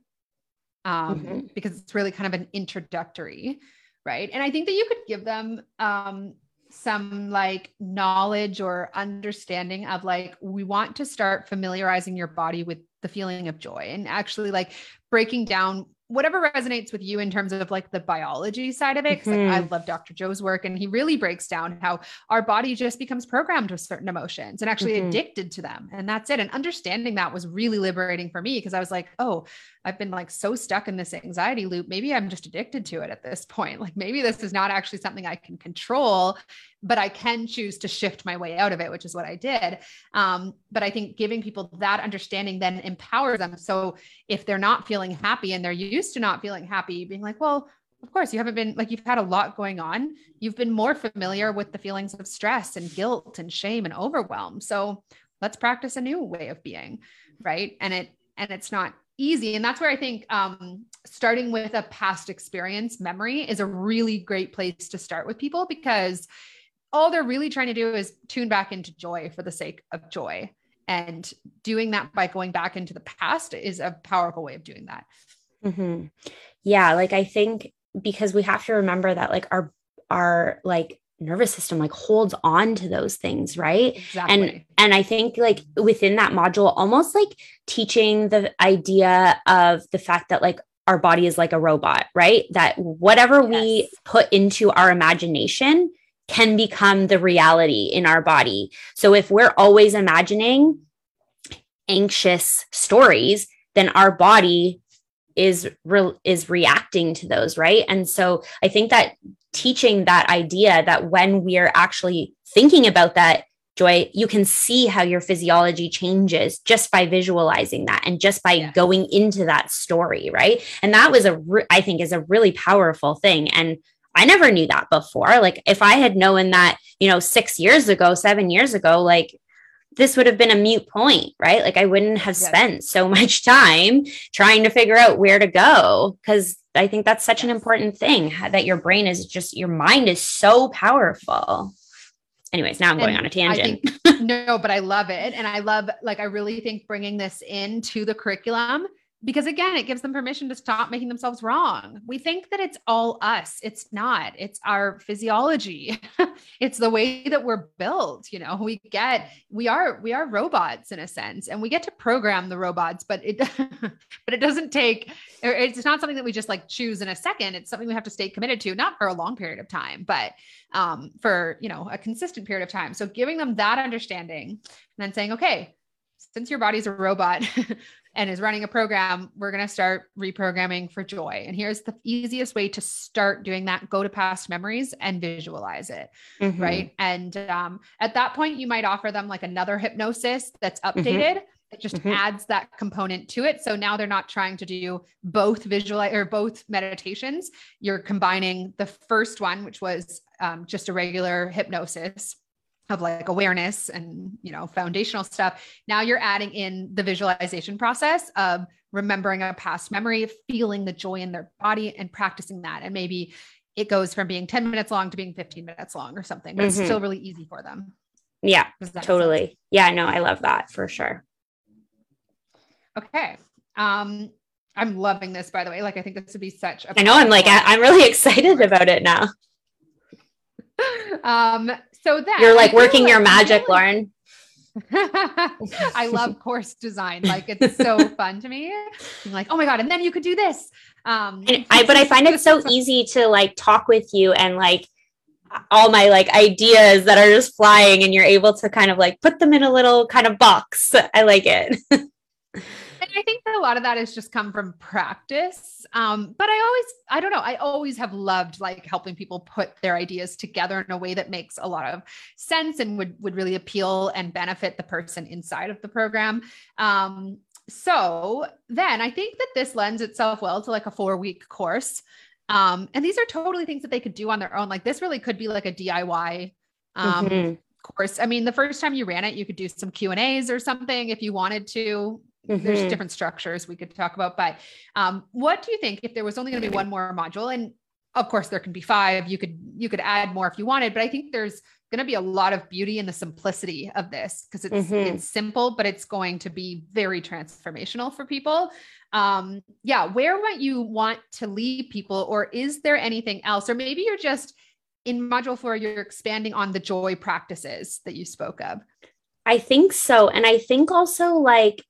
um mm-hmm. because it's really kind of an introductory right and i think that you could give them um some like knowledge or understanding of like we want to start familiarizing your body with the feeling of joy and actually like breaking down whatever resonates with you in terms of like the biology side of it. Mm-hmm. Like, I love Dr. Joe's work, and he really breaks down how our body just becomes programmed with certain emotions and actually mm-hmm. addicted to them. And that's it. And understanding that was really liberating for me because I was like, oh, I've been like so stuck in this anxiety loop. Maybe I'm just addicted to it at this point. Like maybe this is not actually something I can control, but I can choose to shift my way out of it, which is what I did. Um, but I think giving people that understanding then empowers them. So if they're not feeling happy and they're used to not feeling happy, being like, well, of course, you haven't been like you've had a lot going on. You've been more familiar with the feelings of stress and guilt and shame and overwhelm. So let's practice a new way of being, right? And it and it's not easy. And that's where I think um, starting with a past experience memory is a really great place to start with people because all they're really trying to do is tune back into joy for the sake of joy. And doing that by going back into the past is a powerful way of doing that. Mm-hmm. Yeah. Like I think because we have to remember that like our, our like nervous system like holds on to those things right exactly. and and i think like within that module almost like teaching the idea of the fact that like our body is like a robot right that whatever yes. we put into our imagination can become the reality in our body so if we're always imagining anxious stories then our body is re- is reacting to those right and so i think that teaching that idea that when we are actually thinking about that joy, you can see how your physiology changes just by visualizing that and just by yeah. going into that story, right? And that was a, re- I think, is a really powerful thing. And I never knew that before. Like, if I had known that, you know, six years ago, seven years ago, like, this would have been a mute point, right? Like I wouldn't have spent so much time trying to figure out where to go because I think that's such yes. an important thing that your brain is just your mind is so powerful. Anyways, now I'm going and on a tangent. Think, no, but I love it. And I love, like, I really think bringing this into the curriculum because again it gives them permission to stop making themselves wrong. We think that it's all us. It's not. It's our physiology. It's the way that we're built you know? We get we are we are robots in a sense and we get to program the robots but it but it doesn't take it's not something that we just like choose in a second. It's something we have to stay committed to not for a long period of time but um for you know a consistent period of time. So giving them that understanding and then saying okay since your body's a robot and is running a program, we're going to start reprogramming for joy. And here's the easiest way to start doing that go to past memories and visualize it. Mm-hmm. Right. And um, at that point, you might offer them like another hypnosis that's mm-hmm. updated. Mm-hmm. It just mm-hmm. adds that component to it. So now they're not trying to do both visual or both meditations. You're combining the first one, which was um, just a regular hypnosis of like awareness and you know foundational stuff. Now you're adding in the visualization process of remembering a past memory feeling the joy in their body and practicing that. And maybe it goes from being 10 minutes long to being 15 minutes long or something but mm-hmm. it's still really easy for them. Yeah totally. yeah no i love that for sure. Okay um i'm loving this by the way. Like i think this would be such a i know i'm like I, i'm really excited about it now. Um so that you're like working your magic, Lauren. I love course design. Like it's so fun to me. I'm like, oh my God. And then you could do this. Um I but I find it so easy to like talk with you and like all my like ideas that are just flying and you're able to kind of like put them in a little kind of box. I like it. I think that a lot of that has just come from practice. Um, but I always, I don't know, I always have loved like helping people put their ideas together in a way that makes a lot of sense and would would really appeal and benefit the person inside of the program. Um, so then I think that this lends itself well to like a four week course. Um, and these are totally things that they could do on their own. Like this really could be like a DIY um, mm-hmm. course. I mean, the first time you ran it, you could do some Q and A's or something if you wanted to. Mm-hmm. There's different structures we could talk about, but um, what do you think if there was only going to be one more module? And of course, there can be five. You could you could add more if you wanted, but I think there's going to be a lot of beauty in the simplicity of this because it's mm-hmm. it's simple, but it's going to be very transformational for people. Um, yeah, where might you want to lead people, or is there anything else, or maybe you're just in module four, you're expanding on the joy practices that you spoke of. I think so, and I think also like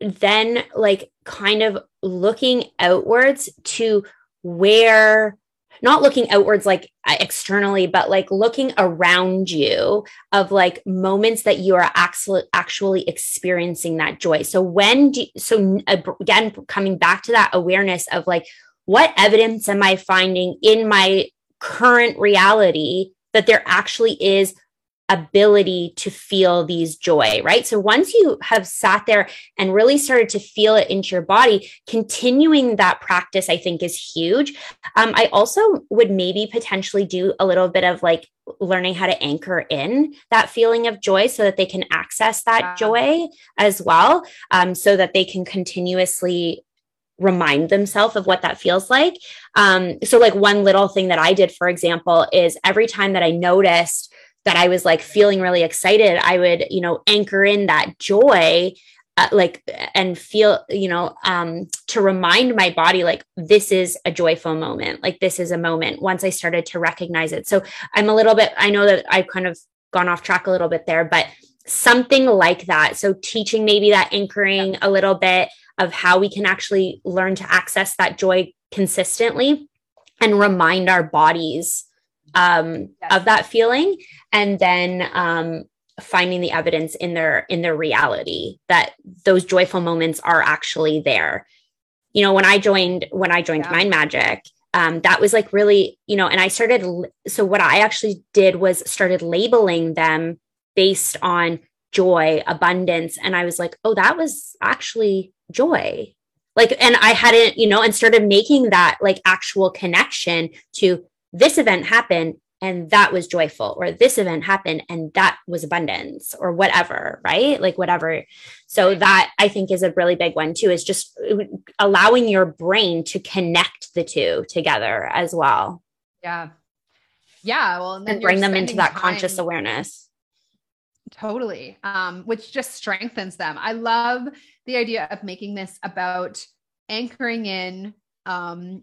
then like kind of looking outwards to where not looking outwards like uh, externally but like looking around you of like moments that you are actually actually experiencing that joy. So when do so again coming back to that awareness of like what evidence am i finding in my current reality that there actually is ability to feel these joy, right? So once you have sat there and really started to feel it into your body, continuing that practice, I think, is huge. Um, I also would maybe potentially do a little bit of like learning how to anchor in that feeling of joy so that they can access that wow. joy as well, um, so that they can continuously remind themselves of what that feels like. Um, so, like, one little thing that I did, for example, is every time that I noticed that I was like feeling really excited, I would, you know, anchor in that joy. Uh, like and feel you know um to remind my body like this is a joyful moment like this is a moment once i started to recognize it so i'm a little bit i know that i've kind of gone off track a little bit there but something like that so teaching maybe that anchoring a little bit of how we can actually learn to access that joy consistently and remind our bodies um, yes. of that feeling and then um, finding the evidence in their in their reality that those joyful moments are actually there you know when i joined when i joined yeah. mind magic um, that was like really you know and i started so what i actually did was started labeling them based on joy abundance and i was like oh that was actually joy like and i hadn't you know and started making that like actual connection to this event happened and that was joyful or this event happened and that was abundance or whatever right? Like whatever. So that i think is a really big one too is just allowing your brain to connect the two together as well. Yeah. Yeah well and, and bring them into that time. conscious awareness. Totally um which just strengthens them. I love the idea of making this about anchoring in um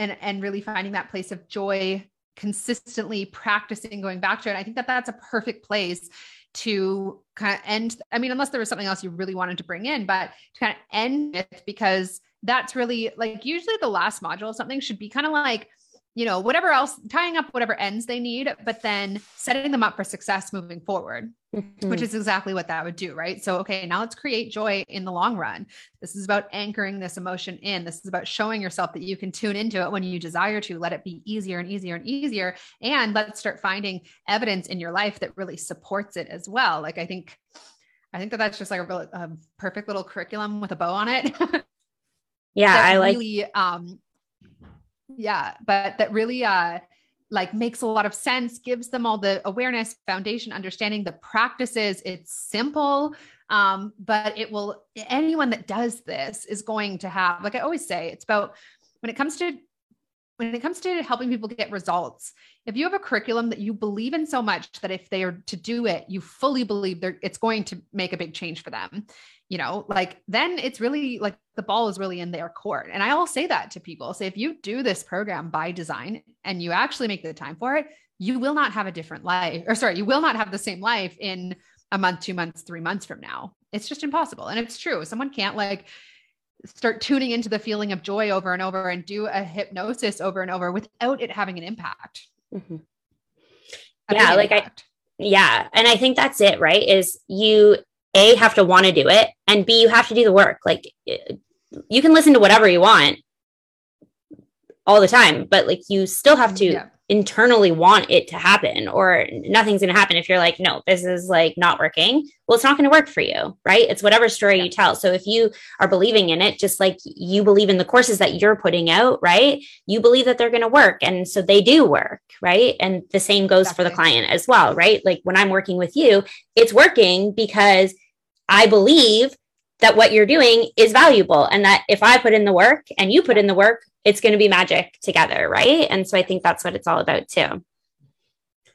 and and really finding that place of joy consistently practicing going back to it. I think that that's a perfect place to kind of end. I mean, unless there was something else you really wanted to bring in, but to kind of end it because that's really like usually the last module, of something should be kind of like you know, whatever else, tying up whatever ends they need, but then setting them up for success moving forward, mm-hmm. which is exactly what that would do. Right. So, okay, now let's create joy in the long run. This is about anchoring this emotion in. This is about showing yourself that you can tune into it when you desire to, let it be easier and easier and easier. And let's start finding evidence in your life that really supports it as well. Like, I think, I think that that's just like a, real, a perfect little curriculum with a bow on it. yeah. I like, really, um, yeah but that really uh like makes a lot of sense gives them all the awareness foundation understanding the practices. It's simple um but it will anyone that does this is going to have like i always say it's about when it comes to when it comes to helping people get results if you have a curriculum that you believe in so much that if they are to do it you fully believe they're it's going to make a big change for them you know, like then it's really like the ball is really in their court. And I will say that to people. Say, if you do this program by design and you actually make the time for it, you will not have a different life, or sorry, you will not have the same life in a month, two months, three months from now. It's just impossible. And it's true. Someone can't like start tuning into the feeling of joy over and over and do a hypnosis over and over without it having an impact. Mm-hmm. Yeah. Like impact. I, yeah. And I think that's it, right? Is you, a have to want to do it and b you have to do the work. Like eh, you can listen to whatever you want all the time but like you still have to yeah internally want it to happen or nothing's going to happen if you're like no this is like not working. Well it's not going to work for you right? It's whatever story yeah. you tell. So if you are believing in it just like you believe in the courses that you're putting out right? You believe that they're going to work and so they do work right? And the same goes exactly. for the client as well right? Like when i'm working with you it's working because i believe that what you're doing is valuable and that if I put in the work and you put in the work, it's going to be magic together. Right. And so I think that's what it's all about too.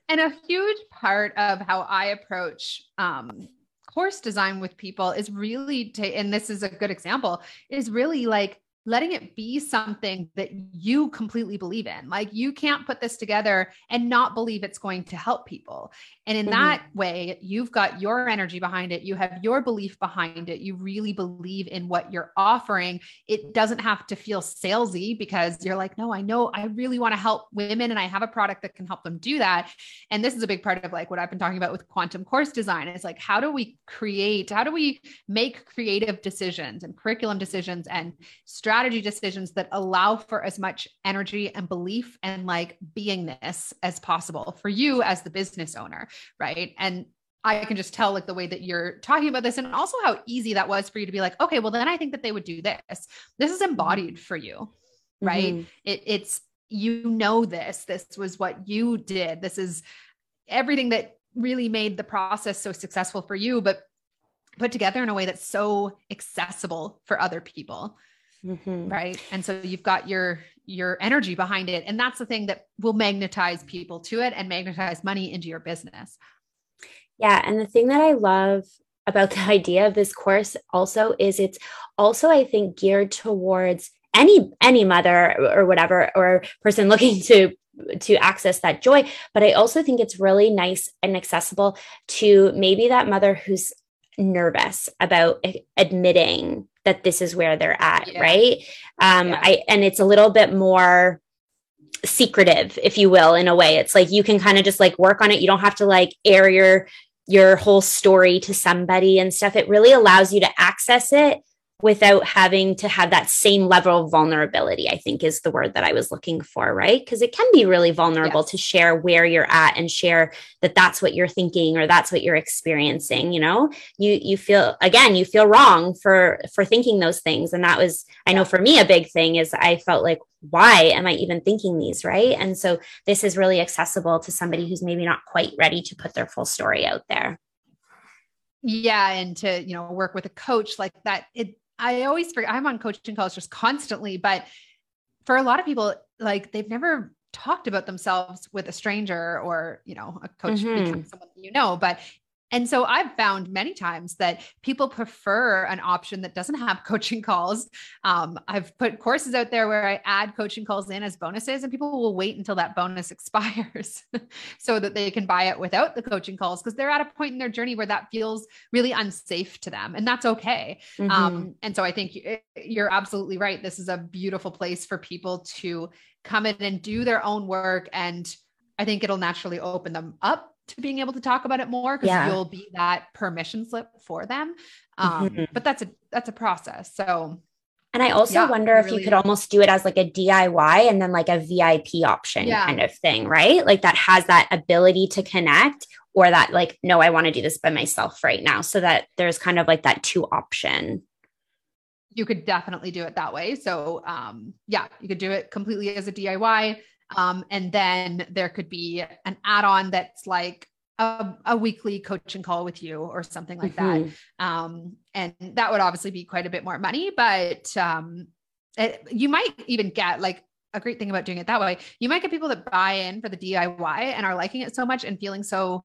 And a huge part of how I approach um, course design with people is really to, and this is a good example, is really like letting it be something that you completely believe in. Like you can't put this together and not believe it's going to help people. And in mm-hmm. that way, you've got your energy behind it. You have your belief behind it. You really believe in what you're offering. It doesn't have to feel salesy because you're like, no, I know I really want to help women and I have a product that can help them do that. And this is a big part of like what I've been talking about with quantum course design is like, how do we create, how do we make creative decisions and curriculum decisions and strategies strategy decisions that allow for as much energy and belief and like beingness as possible for you as the business owner. Right. And I can just tell like the way that you're talking about this and also how easy that was for you to be like, okay, well, then I think that they would do this. This is embodied for you. Right. Mm-hmm. It, it's, you know, this, this was what you did. This is everything that really made the process so successful for you, but put together in a way that's so accessible for other people mm-hmm. right? And so you've got your your energy behind it. And that's the thing that will magnetize people to it and magnetize money into your business. Yeah. And the thing that i love about the idea of this course also is it's also i think geared towards any any mother or whatever or person looking to to access that joy. But i also think it's really nice and accessible to maybe that mother who's nervous about admitting that this is where they're at yeah. right um yeah. i and it's a little bit more secretive if you will in a way it's like you can kind of just like work on it you don't have to like air your your whole story to somebody and stuff it really allows you to access it without having to have that same level of vulnerability i think is the word that i was looking for right? Because it can be really vulnerable yes. to share where you're at and share that that's what you're thinking or that's what you're experiencing you know? You you feel again you feel wrong for for thinking those things. And that was i know for me a big thing is i felt like why am i even thinking these right? And so this is really accessible to somebody who's maybe not quite ready to put their full story out there. Yeah and to you know work with a coach like that it I always forget, I'm on coaching calls just constantly, but for a lot of people, like they've never talked about themselves with a stranger or, you know, a coach mm-hmm. someone you know, but and so I've found many times that people prefer an option that doesn't have coaching calls. Um, I've put courses out there where I add coaching calls in as bonuses, and people will wait until that bonus expires so that they can buy it without the coaching calls because they're at a point in their journey where that feels really unsafe to them. And that's okay. Mm-hmm. Um, and so I think you're absolutely right. This is a beautiful place for people to come in and do their own work. And I think it'll naturally open them up to being able to talk about it more because yeah. you'll be that permission slip for them. Um, mm-hmm. But that's a that's a process. So and I also yeah, wonder if really you could almost do it as like a DIY and then like a VIP option yeah. kind of thing, right? Like that has that ability to connect or that like, no, I want to do this by myself right now. So that there's kind of like that two option. You could definitely do it that way. So um yeah, you could do it completely as a DIY um, and then there could be an add on that's like a, a, weekly coaching call with you or something like mm-hmm. that. Um, and that would obviously be quite a bit more money, but um, it, you might even get like a great thing about doing it that way. You might get people that buy in for the DIY and are liking it so much and feeling so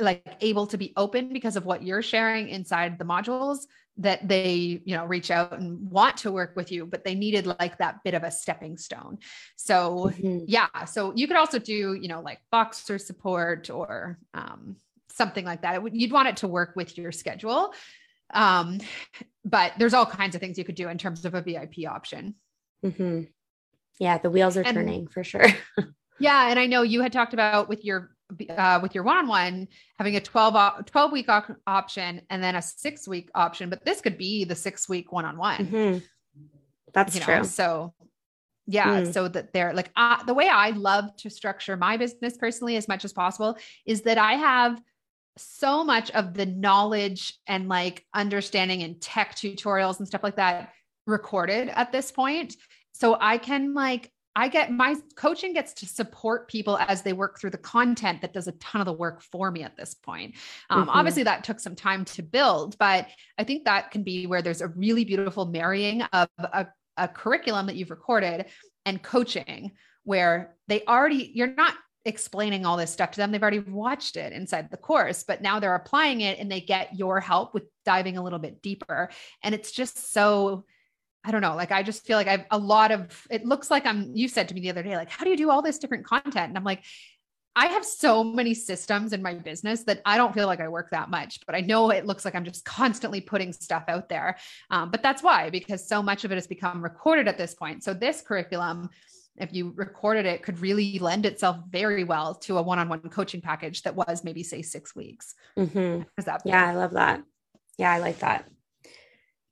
like able to be open because of what you're sharing inside the modules that they you know reach out and want to work with you but they needed like that bit of a stepping stone so mm-hmm. yeah so you could also do you know like Voxer support or um, something like that would, you'd want it to work with your schedule um, but there's all kinds of things you could do in terms of a vip option mm-hmm. yeah the wheels are and, turning for sure yeah and i know you had talked about with your uh, with your one-on-one having a 12 12 week op- option and then a six week option but this could be the six week one-on-one Mhm. That's you know? true. So yeah, Mm. so that they're like uh, the way I love to structure my business personally as much as possible is that I have so much of the knowledge and like understanding and tech tutorials and stuff like that recorded at this point. So I can like I get my coaching gets to support people as they work through the content that does a ton of the work for me at this point. Um, Mhm. Obviously, that took some time to build, but I think that can be where there's a really beautiful marrying of a, a curriculum that you've recorded and coaching, where they already, you're not explaining all this stuff to them. They've already watched it inside the course, but now they're applying it and they get your help with diving a little bit deeper. And it's just so I don't know. Like, I just feel like I've a lot of, it looks like I'm, you said to me the other day, like, how do you do all this different content? And I'm like, I have so many systems in my business that I don't feel like I work that much, but I know it looks like I'm just constantly putting stuff out there. Um, but that's why, because so much of it has become recorded at this point. So this curriculum, if you recorded it, could really lend itself very well to a one-on-one coaching package that was maybe say six weeks. Mhm. Is that Yeah, I love that. Yeah, I like that.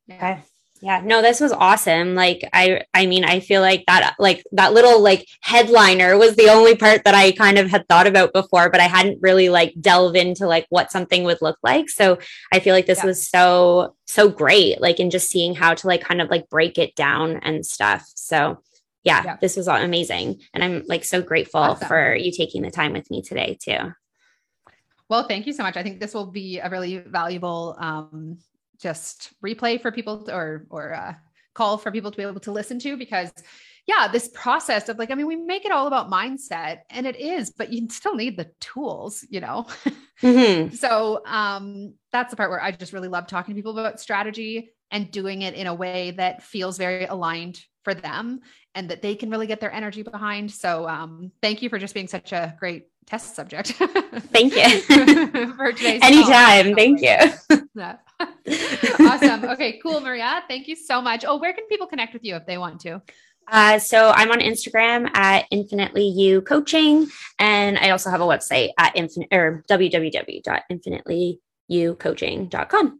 Yeah. Okay. Yeah, no, this was awesome. Like I I mean, I feel like that like that little like headliner was the only part that I kind of had thought about before, but I hadn't really like delve into like what something would look like. So I feel like this Yeah. was so so great like in just seeing how to like kind of like break it down and stuff. So yeah, Yeah. this was all amazing. And I'm like so grateful Awesome. for you taking the time with me today too. Well, thank you so much. I think this will be a really valuable um, just replay for people to, or or uh, call for people to be able to listen to because yeah, this process of like I mean we make it all about mindset and it is, but you still need the tools, you know. Mhm. so um, that's the part where I just really love talking to people about strategy and doing it in a way that feels very aligned for them and that they can really get their energy behind. So um, thank you for just being such a great test subject. Thank you. for today's call. Anytime. Thank you. Awesome. Okay, cool, Maria. Thank you so much. Oh, where can people connect with you if they want to? Uh, so I'm on Instagram at infinitely you coaching, and I also have a website at infinite or www.infinitelyyoucoaching.com.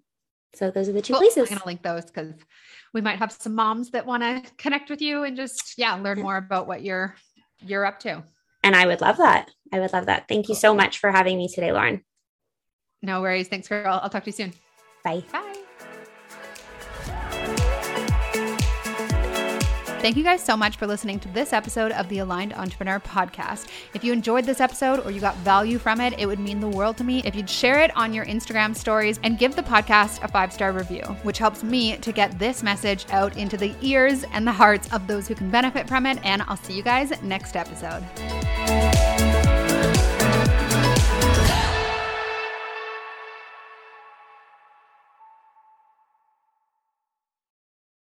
So those are the two Cool. places. I'm going to link those because we might have some moms that want to connect with you and just yeah learn more about what you're you're up to. And I would love that. I would love that. Thank you so much for having me today, Lauren. No worries. Thanks, girl. I'll talk to you soon. Bye. Bye. Thank you guys so much for listening to this episode of the Aligned Entrepreneur Podcast. If you enjoyed this episode or you got value from it, it would mean the world to me if you'd share it on your Instagram stories and give the podcast a five star review, which helps me to get this message out into the ears and the hearts of those who can benefit from it. And I'll see you guys next episode.